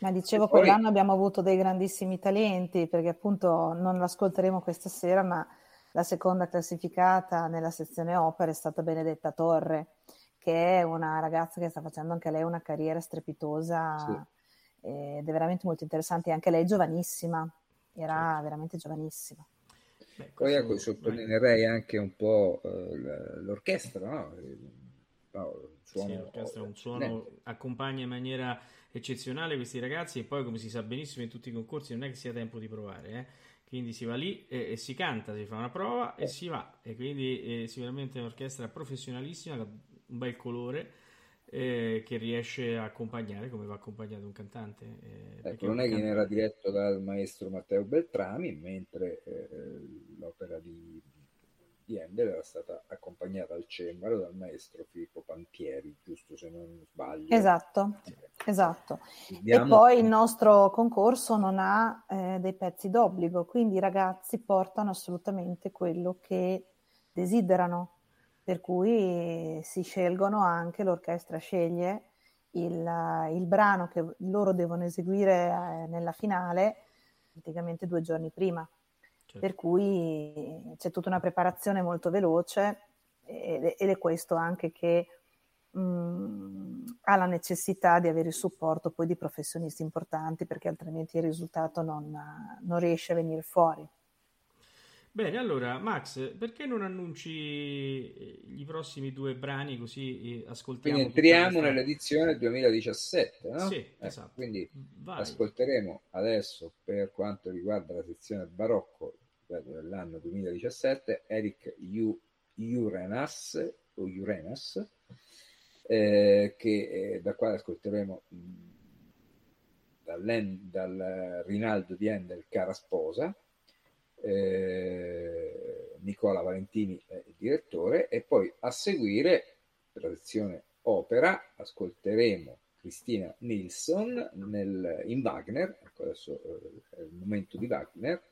Ma dicevo, poi- quell'anno abbiamo avuto dei grandissimi talenti, perché appunto non l'ascolteremo questa sera, ma la seconda classificata nella sezione opera è stata Benedetta Torre, che è una ragazza che sta facendo anche lei una carriera strepitosa ed è veramente molto interessante. Anche lei è giovanissima, era veramente giovanissima. Beh, Poi ecco, sottolineerei anche un po' eh, l'orchestra, no? Paolo, il Sì, suono- l'orchestra ha un eh, suono, accompagna in maniera eccezionale questi ragazzi e poi come si sa benissimo in tutti i concorsi non è che sia tempo di provare, eh. Quindi si va lì e, e si canta, si fa una prova e si va e quindi eh, sicuramente è un'orchestra professionalissima, un bel colore eh, che riesce a accompagnare come va accompagnato un cantante. eh, Ecco, non è che era diretto dal maestro Matteo Beltrami, mentre eh, l'opera di, di Handel era stata accompagnata al cembalo dal maestro Filippo Pantieri, giusto se non sbaglio. Esatto, esatto. E Vediamo- poi il nostro concorso non ha eh, dei pezzi d'obbligo, quindi i ragazzi portano assolutamente quello che desiderano, per cui si scelgono anche, l'orchestra sceglie il, il brano che loro devono eseguire eh, nella finale praticamente due giorni prima. Certo. Per cui c'è tutta una preparazione molto veloce ed è questo anche che mh, ha la necessità di avere il supporto poi di professionisti importanti perché altrimenti il risultato non, non riesce a venire fuori. Bene, allora Max, perché non annunci eh, i prossimi due brani così eh, ascoltiamo Quindi entriamo nell'edizione 2017, no? Sì, Ecco, esatto. Quindi Vai. ascolteremo adesso per quanto riguarda la sezione barocco dell'anno 2017 Eric Ju- Urenas o Urenas eh, che eh, da quale ascolteremo mh, dall'en- dal Rinaldo di Endel Cara Sposa eh, Nicola Valentini è il direttore e poi a seguire per la sezione opera ascolteremo Cristina Nilsson nel- in Wagner, ecco adesso eh, è il momento di Wagner,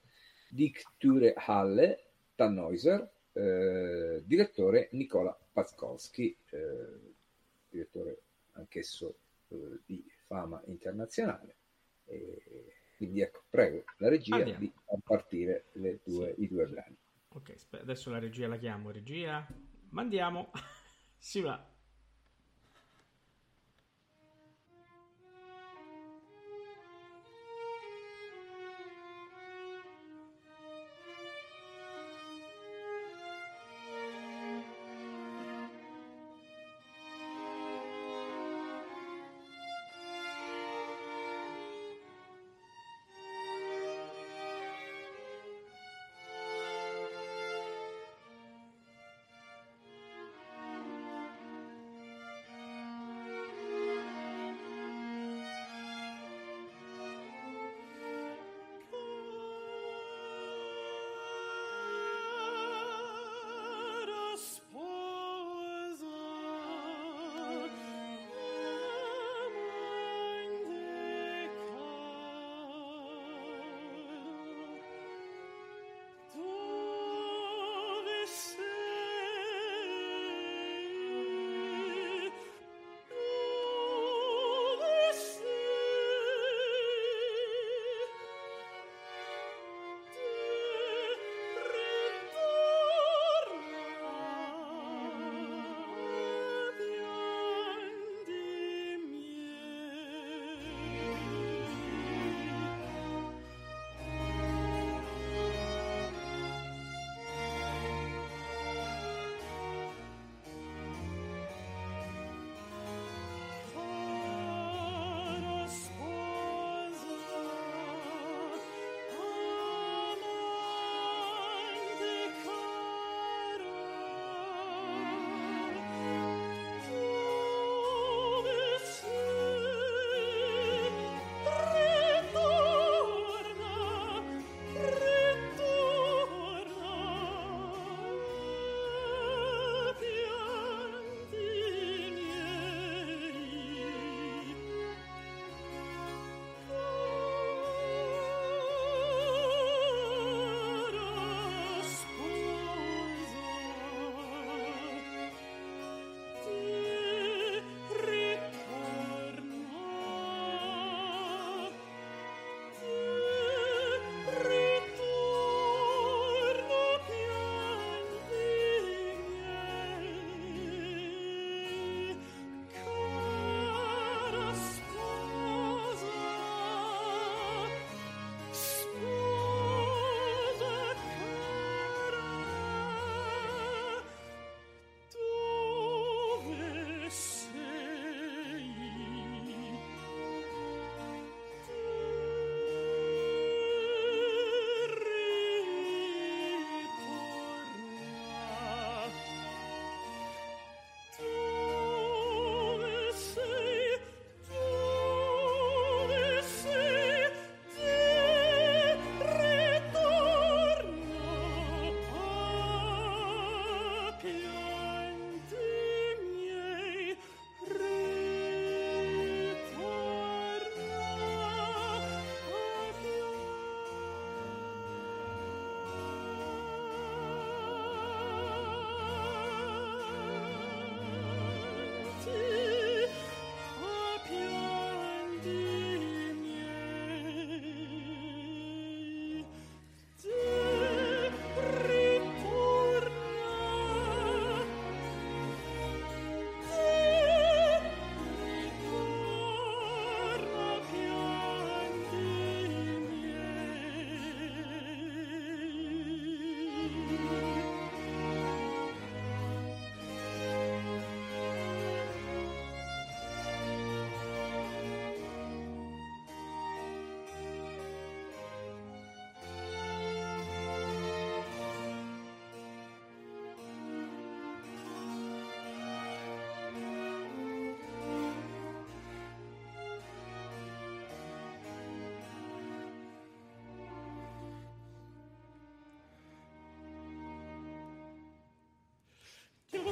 Dicture Halle, Tannhäuser, eh, direttore Nicola Paskowski, eh, direttore anch'esso eh, di fama internazionale. E quindi ecco, prego la regia Andiamo. di far partire le due- Sì. i due brani. Ok, adesso la regia la chiamo. Regia, mandiamo. si va.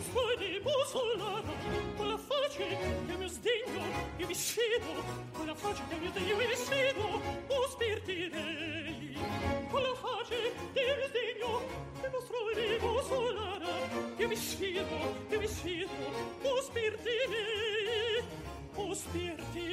Suoi di bussolare con la faccia che mi sdegno io mi sfido con la faccia che mi sdegno io mi sfido o spirtirei con la faccia che mi sdegno che mi suoi di bussolare io mi sfido io mi sfido o spirtirei o spirtirei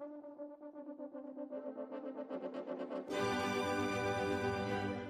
Thank you.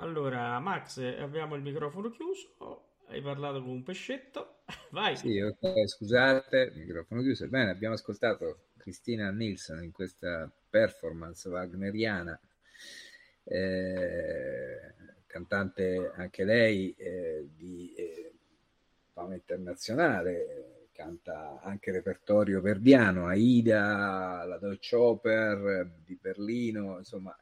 Allora, Max, abbiamo il microfono chiuso, hai parlato con un pescetto, vai. Sì, ok, scusate, microfono chiuso. Bene, abbiamo ascoltato Cristina Nilsson in questa performance wagneriana, eh, cantante anche lei eh, di eh, fama internazionale, canta anche repertorio verdiano, Aida, la Deutsche Oper di Berlino, insomma.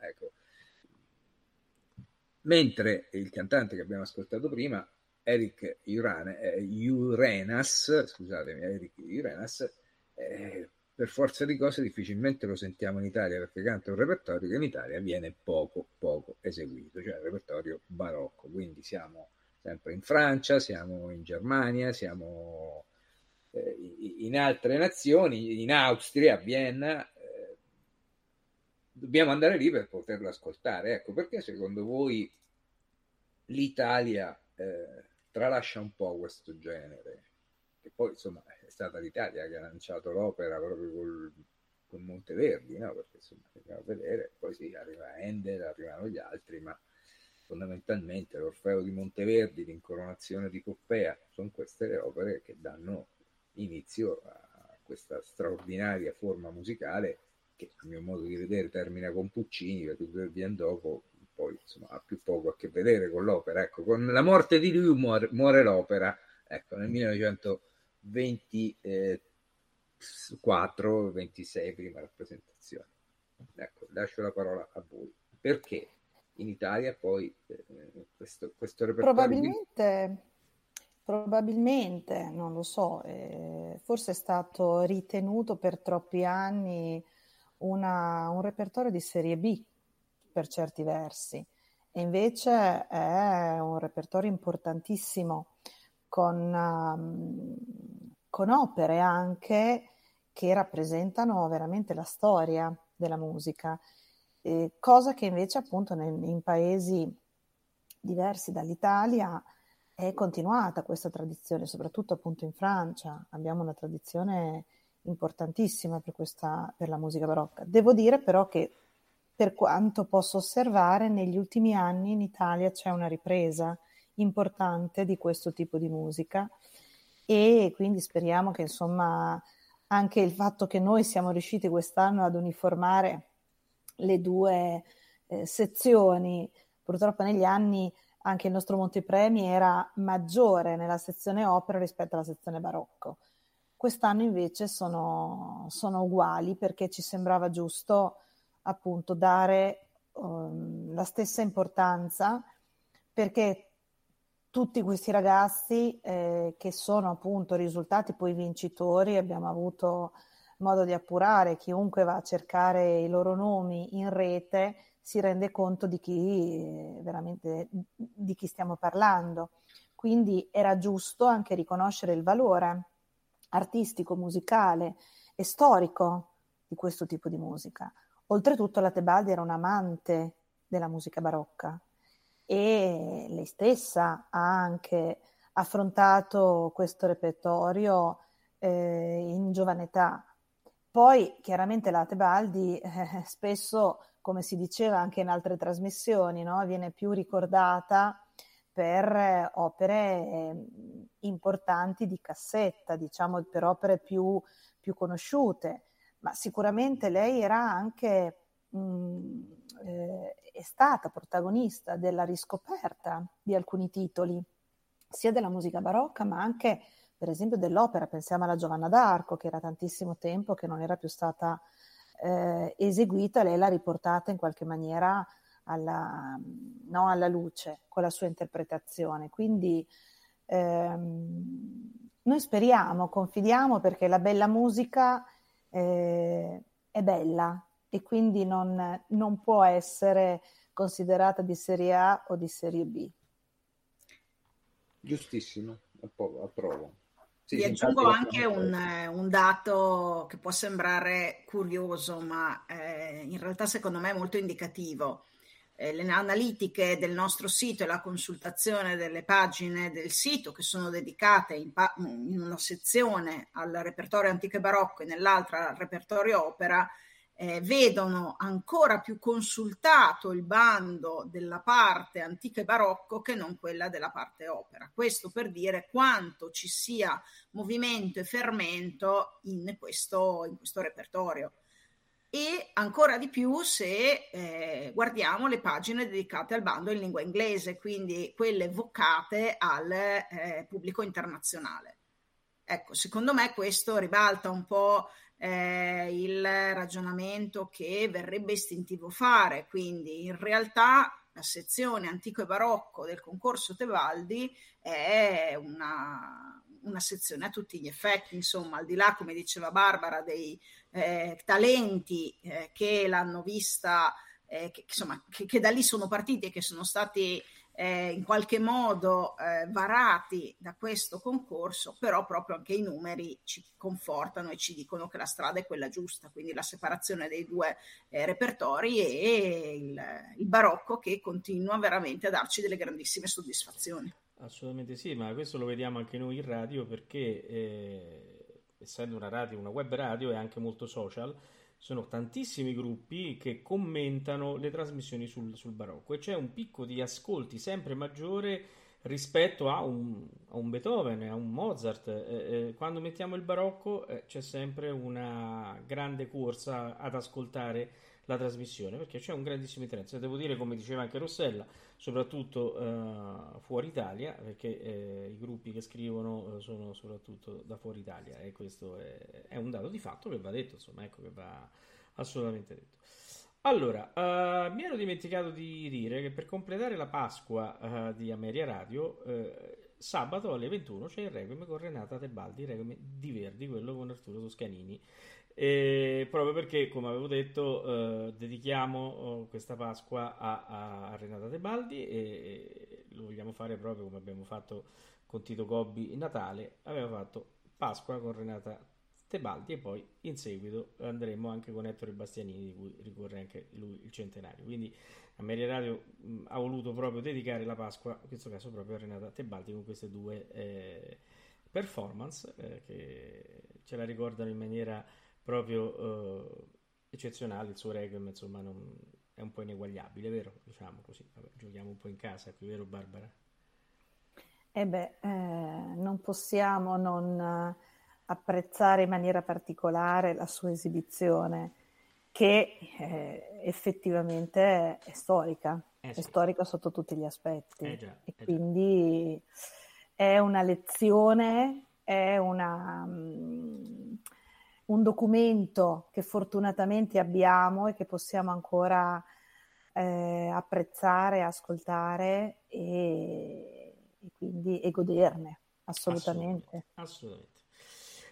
Mentre il cantante che abbiamo ascoltato prima, Eric Urane, eh, Urenas, scusatemi, Eric Urenas, eh, per forza di cose difficilmente lo sentiamo in Italia perché canta un repertorio che in Italia viene poco, poco eseguito, cioè il repertorio barocco. Quindi siamo sempre in Francia, siamo in Germania, siamo eh, in altre nazioni, in Austria, a Vienna. eh, dobbiamo andare lì per poterlo ascoltare. Ecco perché secondo voi l'Italia eh, tralascia un po' questo genere, che poi insomma è stata l'Italia che ha lanciato l'opera proprio col, con Monteverdi, no? perché insomma andiamo a vedere, poi sì, arriva Endel, arrivano gli altri, ma fondamentalmente l'Orfeo di Monteverdi, l'Incoronazione di Coppea, sono queste le opere che danno inizio a questa straordinaria forma musicale che a mio modo di vedere termina con Puccini, perché il viene dopo poi insomma, ha più poco a che vedere con l'opera. Ecco, con la morte di lui muore, muore l'opera, ecco, nel 1924-26, prima rappresentazione. Ecco, lascio la parola a voi. Perché in Italia poi eh, questo, questo repertorio... Probabilmente, probabilmente, non lo so, eh, forse è stato ritenuto per troppi anni una, un repertorio di serie B per certi versi. E invece è un repertorio importantissimo con, um, con opere anche che rappresentano veramente la storia della musica, eh, cosa che invece appunto nel, in paesi diversi dall'Italia è continuata questa tradizione, soprattutto appunto in Francia. Abbiamo una tradizione importantissima per, questa, per la musica barocca. Devo dire però che per quanto posso osservare, negli ultimi anni in Italia c'è una ripresa importante di questo tipo di musica e quindi speriamo che insomma anche il fatto che noi siamo riusciti quest'anno ad uniformare le due eh, sezioni, purtroppo negli anni anche il nostro montepremi era maggiore nella sezione opera rispetto alla sezione barocco. Quest'anno invece sono, sono uguali perché ci sembrava giusto appunto dare um, la stessa importanza perché tutti questi ragazzi eh, che sono appunto risultati poi vincitori, abbiamo avuto modo di appurare, chiunque va a cercare i loro nomi in rete si rende conto di chi veramente di chi stiamo parlando. Quindi era giusto anche riconoscere il valore artistico, musicale e storico di questo tipo di musica. Oltretutto la Tebaldi era un amante della musica barocca e lei stessa ha anche affrontato questo repertorio eh, in giovane età. Poi chiaramente la Tebaldi eh, spesso, come si diceva anche in altre trasmissioni, no? viene più ricordata per eh, opere eh, importanti di cassetta, diciamo per opere più, più conosciute ma sicuramente lei era anche, mh, mm, eh, è stata protagonista della riscoperta di alcuni titoli, sia della musica barocca, ma anche per esempio dell'opera. Pensiamo alla Giovanna d'Arco, che era tantissimo tempo che non era più stata eh, eseguita, lei l'ha riportata in qualche maniera alla, no, alla luce con la sua interpretazione. Quindi ehm, noi speriamo, confidiamo perché la bella musica eh, è bella e quindi non, non può essere considerata di serie A o di serie B. Giustissimo, approvo. Sì, Vi aggiungo anche un, un, dato che può sembrare curioso, ma eh, in realtà secondo me è molto indicativo eh, le analitiche del nostro sito e la consultazione delle pagine del sito che sono dedicate in, pa- in una sezione al repertorio antico e barocco e nell'altra al repertorio opera, eh, vedono ancora più consultato il bando della parte antico e barocco che non quella della parte opera. Questo per dire quanto ci sia movimento e fermento in questo, in questo repertorio e ancora di più se eh, guardiamo le pagine dedicate al bando in lingua inglese, quindi quelle vocate al eh, pubblico internazionale. Ecco, secondo me questo ribalta un po' eh, il ragionamento che verrebbe istintivo fare, quindi in realtà la sezione antico e barocco del concorso Tebaldi è una, una sezione a tutti gli effetti, insomma, al di là, come diceva Barbara, dei eh, talenti eh, che l'hanno vista, eh, che, insomma, che, che, da lì sono partiti e che sono stati eh, in qualche modo eh, varati da questo concorso, però proprio anche i numeri ci confortano e ci dicono che la strada è quella giusta, quindi la separazione dei due eh, repertori e il, il barocco che continua veramente a darci delle grandissime soddisfazioni. Assolutamente sì, ma questo lo vediamo anche noi in radio perché eh, essendo una radio, una web radio e anche molto social, sono tantissimi gruppi che commentano le trasmissioni sul, sul barocco e c'è un picco di ascolti sempre maggiore rispetto a un, a un Beethoven, a un Mozart. Eh, eh, quando mettiamo il barocco eh, c'è sempre una grande corsa ad ascoltare la trasmissione perché c'è un grandissimo interesse. Devo dire, come diceva anche Rossella, soprattutto eh, fuori Italia, perché eh, i gruppi che scrivono eh, sono soprattutto da fuori Italia e questo è, è, un dato di fatto che va detto, insomma, ecco che va assolutamente detto. Allora, uh, mi ero dimenticato di dire che per completare la Pasqua uh, di Ameria Radio, uh, sabato alle 21 c'è il Requiem con Renata Tebaldi, il Requiem di Verdi, quello con Arturo Toscanini. E proprio perché, come avevo detto, dedichiamo questa Pasqua a, a, Renata Tebaldi e, lo vogliamo fare proprio come abbiamo fatto con Tito Gobbi in Natale. Abbiamo fatto Pasqua con Renata Tebaldi e poi in seguito andremo anche con Ettore Bastianini di cui ricorre anche lui il centenario quindi Ameria Radio mh, ha voluto proprio dedicare la Pasqua in questo caso proprio a Renata Tebaldi con queste due eh, performance eh, che ce la ricordano in maniera proprio eh, eccezionale il suo requiem insomma non, è un po' ineguagliabile vero? diciamo così Vabbè, giochiamo un po' in casa qui vero Barbara? Eh beh, eh, non possiamo non apprezzare in maniera particolare la sua esibizione, che eh, effettivamente è storica, eh sì. è storica sotto tutti gli aspetti. Eh già, e eh quindi già. è una lezione, è una, um, un documento che fortunatamente abbiamo e che possiamo ancora eh, apprezzare, ascoltare e, e quindi e goderne assolutamente. assolutamente.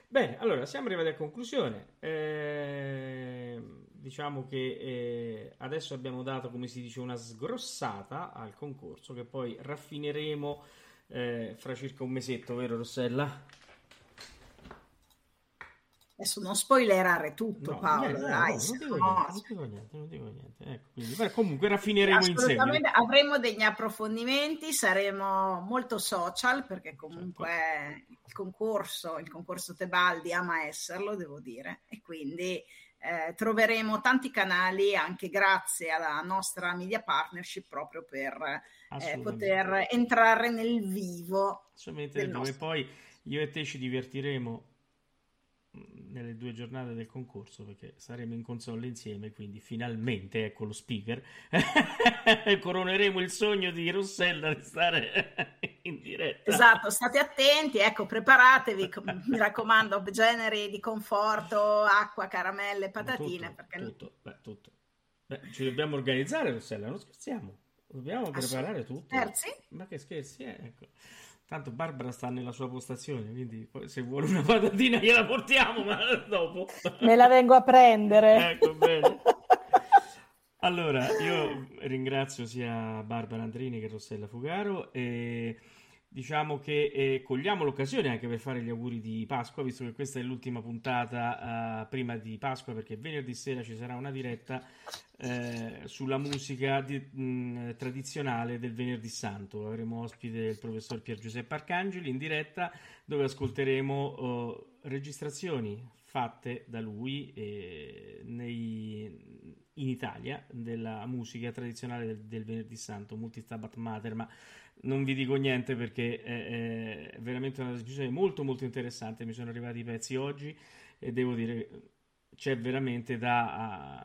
Bene, allora siamo arrivati a conclusione. Eh, diciamo che eh, adesso abbiamo dato, come si dice, una sgrossata al concorso che poi raffineremo eh, fra circa un mesetto, vero Rossella? Adesso non spoilerare tutto, No, Paolo. niente, no, dai, no, se non dico no- niente, non dico niente, non dico niente. Ecco, quindi, beh, comunque raffineremo in seguito. Assolutamente, avremo degli approfondimenti, saremo molto social perché comunque Certo. il concorso, il concorso Tebaldi ama esserlo, devo dire, e quindi eh, troveremo tanti canali anche grazie alla nostra media partnership proprio per eh, poter entrare nel vivo. Assolutamente, dove nostro- poi io e te ci divertiremo nelle due giornate del concorso perché saremo in console insieme, quindi finalmente ecco lo speaker. Coroneremo il sogno di Rossella di stare in diretta. Esatto, state attenti, ecco, preparatevi, mi raccomando, generi di conforto, acqua, caramelle, patatine, tutto, perché tutto, beh, tutto. Beh, ci dobbiamo organizzare, Rossella, non scherziamo. Dobbiamo preparare tutto. Scherzi? Ma che scherzi, eh, ecco. Tanto Barbara sta nella sua postazione, quindi se vuole una patatina gliela portiamo, ma dopo. Me la vengo a prendere. Ecco, bene. Allora, io ringrazio sia Barbara Andrini che Rossella Fugaro e diciamo che eh, cogliamo l'occasione anche per fare gli auguri di Pasqua, visto che questa è l'ultima puntata eh, prima di Pasqua, perché venerdì sera ci sarà una diretta eh, sulla musica di- mh, tradizionale del Venerdì Santo. Avremo ospite il professor Pier Giuseppe Arcangeli in diretta dove ascolteremo eh, registrazioni fatte da lui eh, nei- in Italia della musica tradizionale del, del Venerdì Santo, Multistabat Mater, ma non vi dico niente perché è, è veramente una discussione molto molto interessante. Mi sono arrivati i pezzi oggi e devo dire c'è veramente da,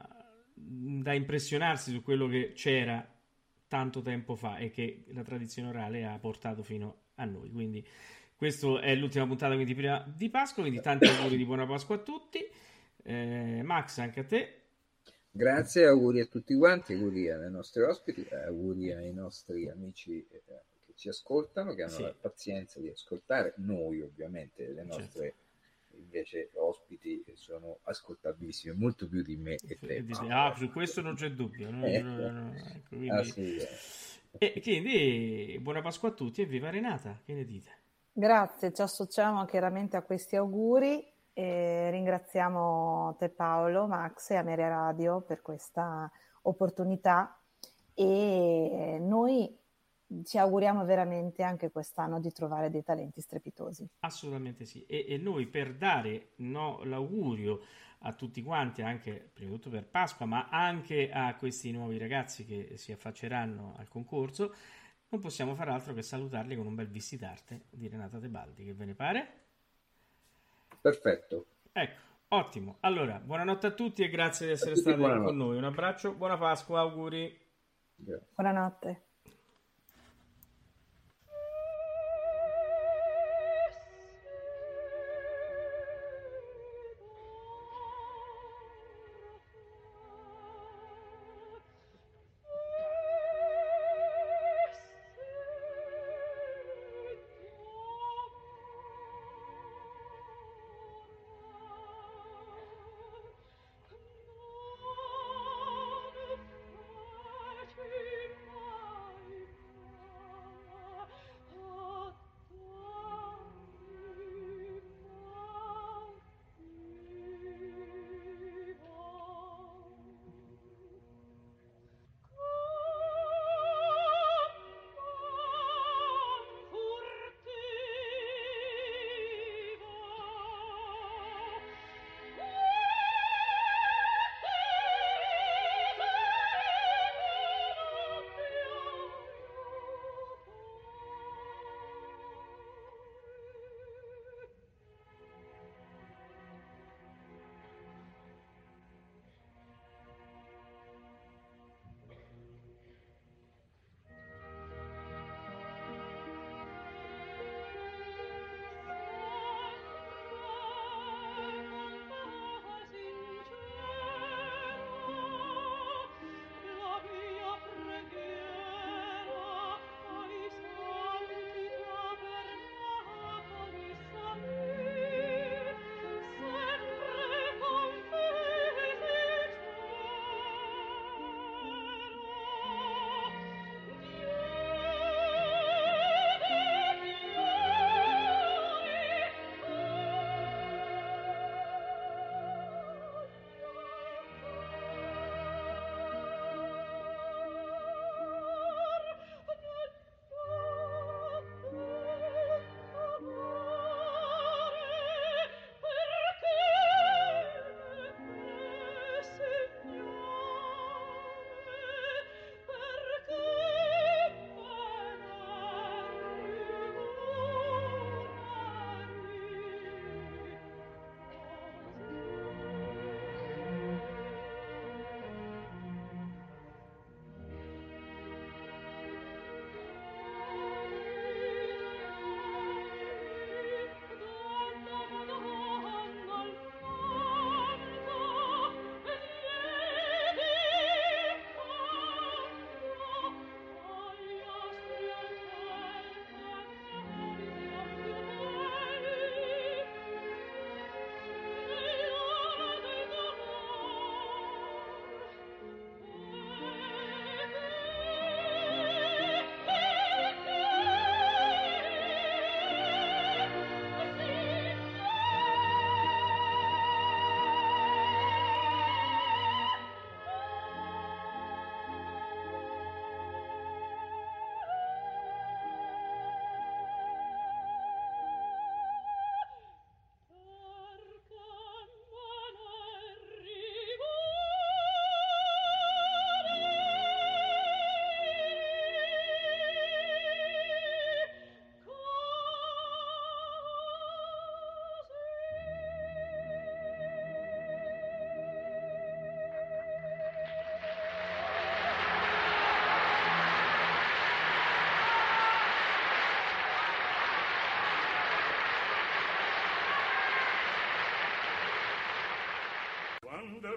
da impressionarsi su quello che c'era tanto tempo fa e che la tradizione orale ha portato fino a noi. Quindi questa è l'ultima puntata quindi prima di Pasqua, quindi tanti auguri di buona Pasqua a tutti. Eh, Max, anche a te. Grazie, auguri a tutti quanti, auguri alle nostre ospiti, eh, auguri ai nostri amici eh, che ci ascoltano, che hanno Sì. la pazienza di ascoltare noi ovviamente, le Certo. nostre invece ospiti sono ascoltabilissime, molto più di me e te. Ah, su questo non c'è dubbio. no? Eh, No, no, no, ecco, quindi-. E quindi buona Pasqua a tutti e viva Renata, che ne dite? Grazie, ci associamo chiaramente a questi auguri e ringraziamo te Paolo, Max e Ameria Radio per questa opportunità e noi ci auguriamo veramente anche quest'anno di trovare dei talenti strepitosi. Assolutamente sì. E, e noi per dare no, l'augurio a tutti quanti, anche prima di tutto per Pasqua, ma anche a questi nuovi ragazzi che si affacceranno al concorso, non possiamo far altro che salutarli con un bel visitarte di Renata Tebaldi. Che ve ne pare? Perfetto. Ecco, ottimo. Allora, buonanotte a tutti e grazie di essere stati buonanotte. con noi. Un abbraccio, buona Pasqua, auguri. Buonanotte.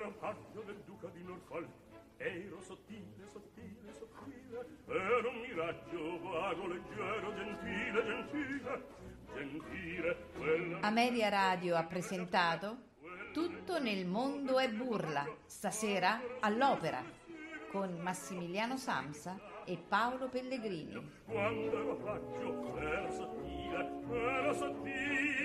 Ero paggio del duca di Norfolk ero sottile, sottile, sottile ero un miraggio vago, leggero, gentile, gentile gentile quella Amelia Radio ha presentato Tutto nel mondo è burla, stasera all'opera, con Massimiliano Samsa e Paolo Pellegrini. quando ero paggio ero sottile ero sottile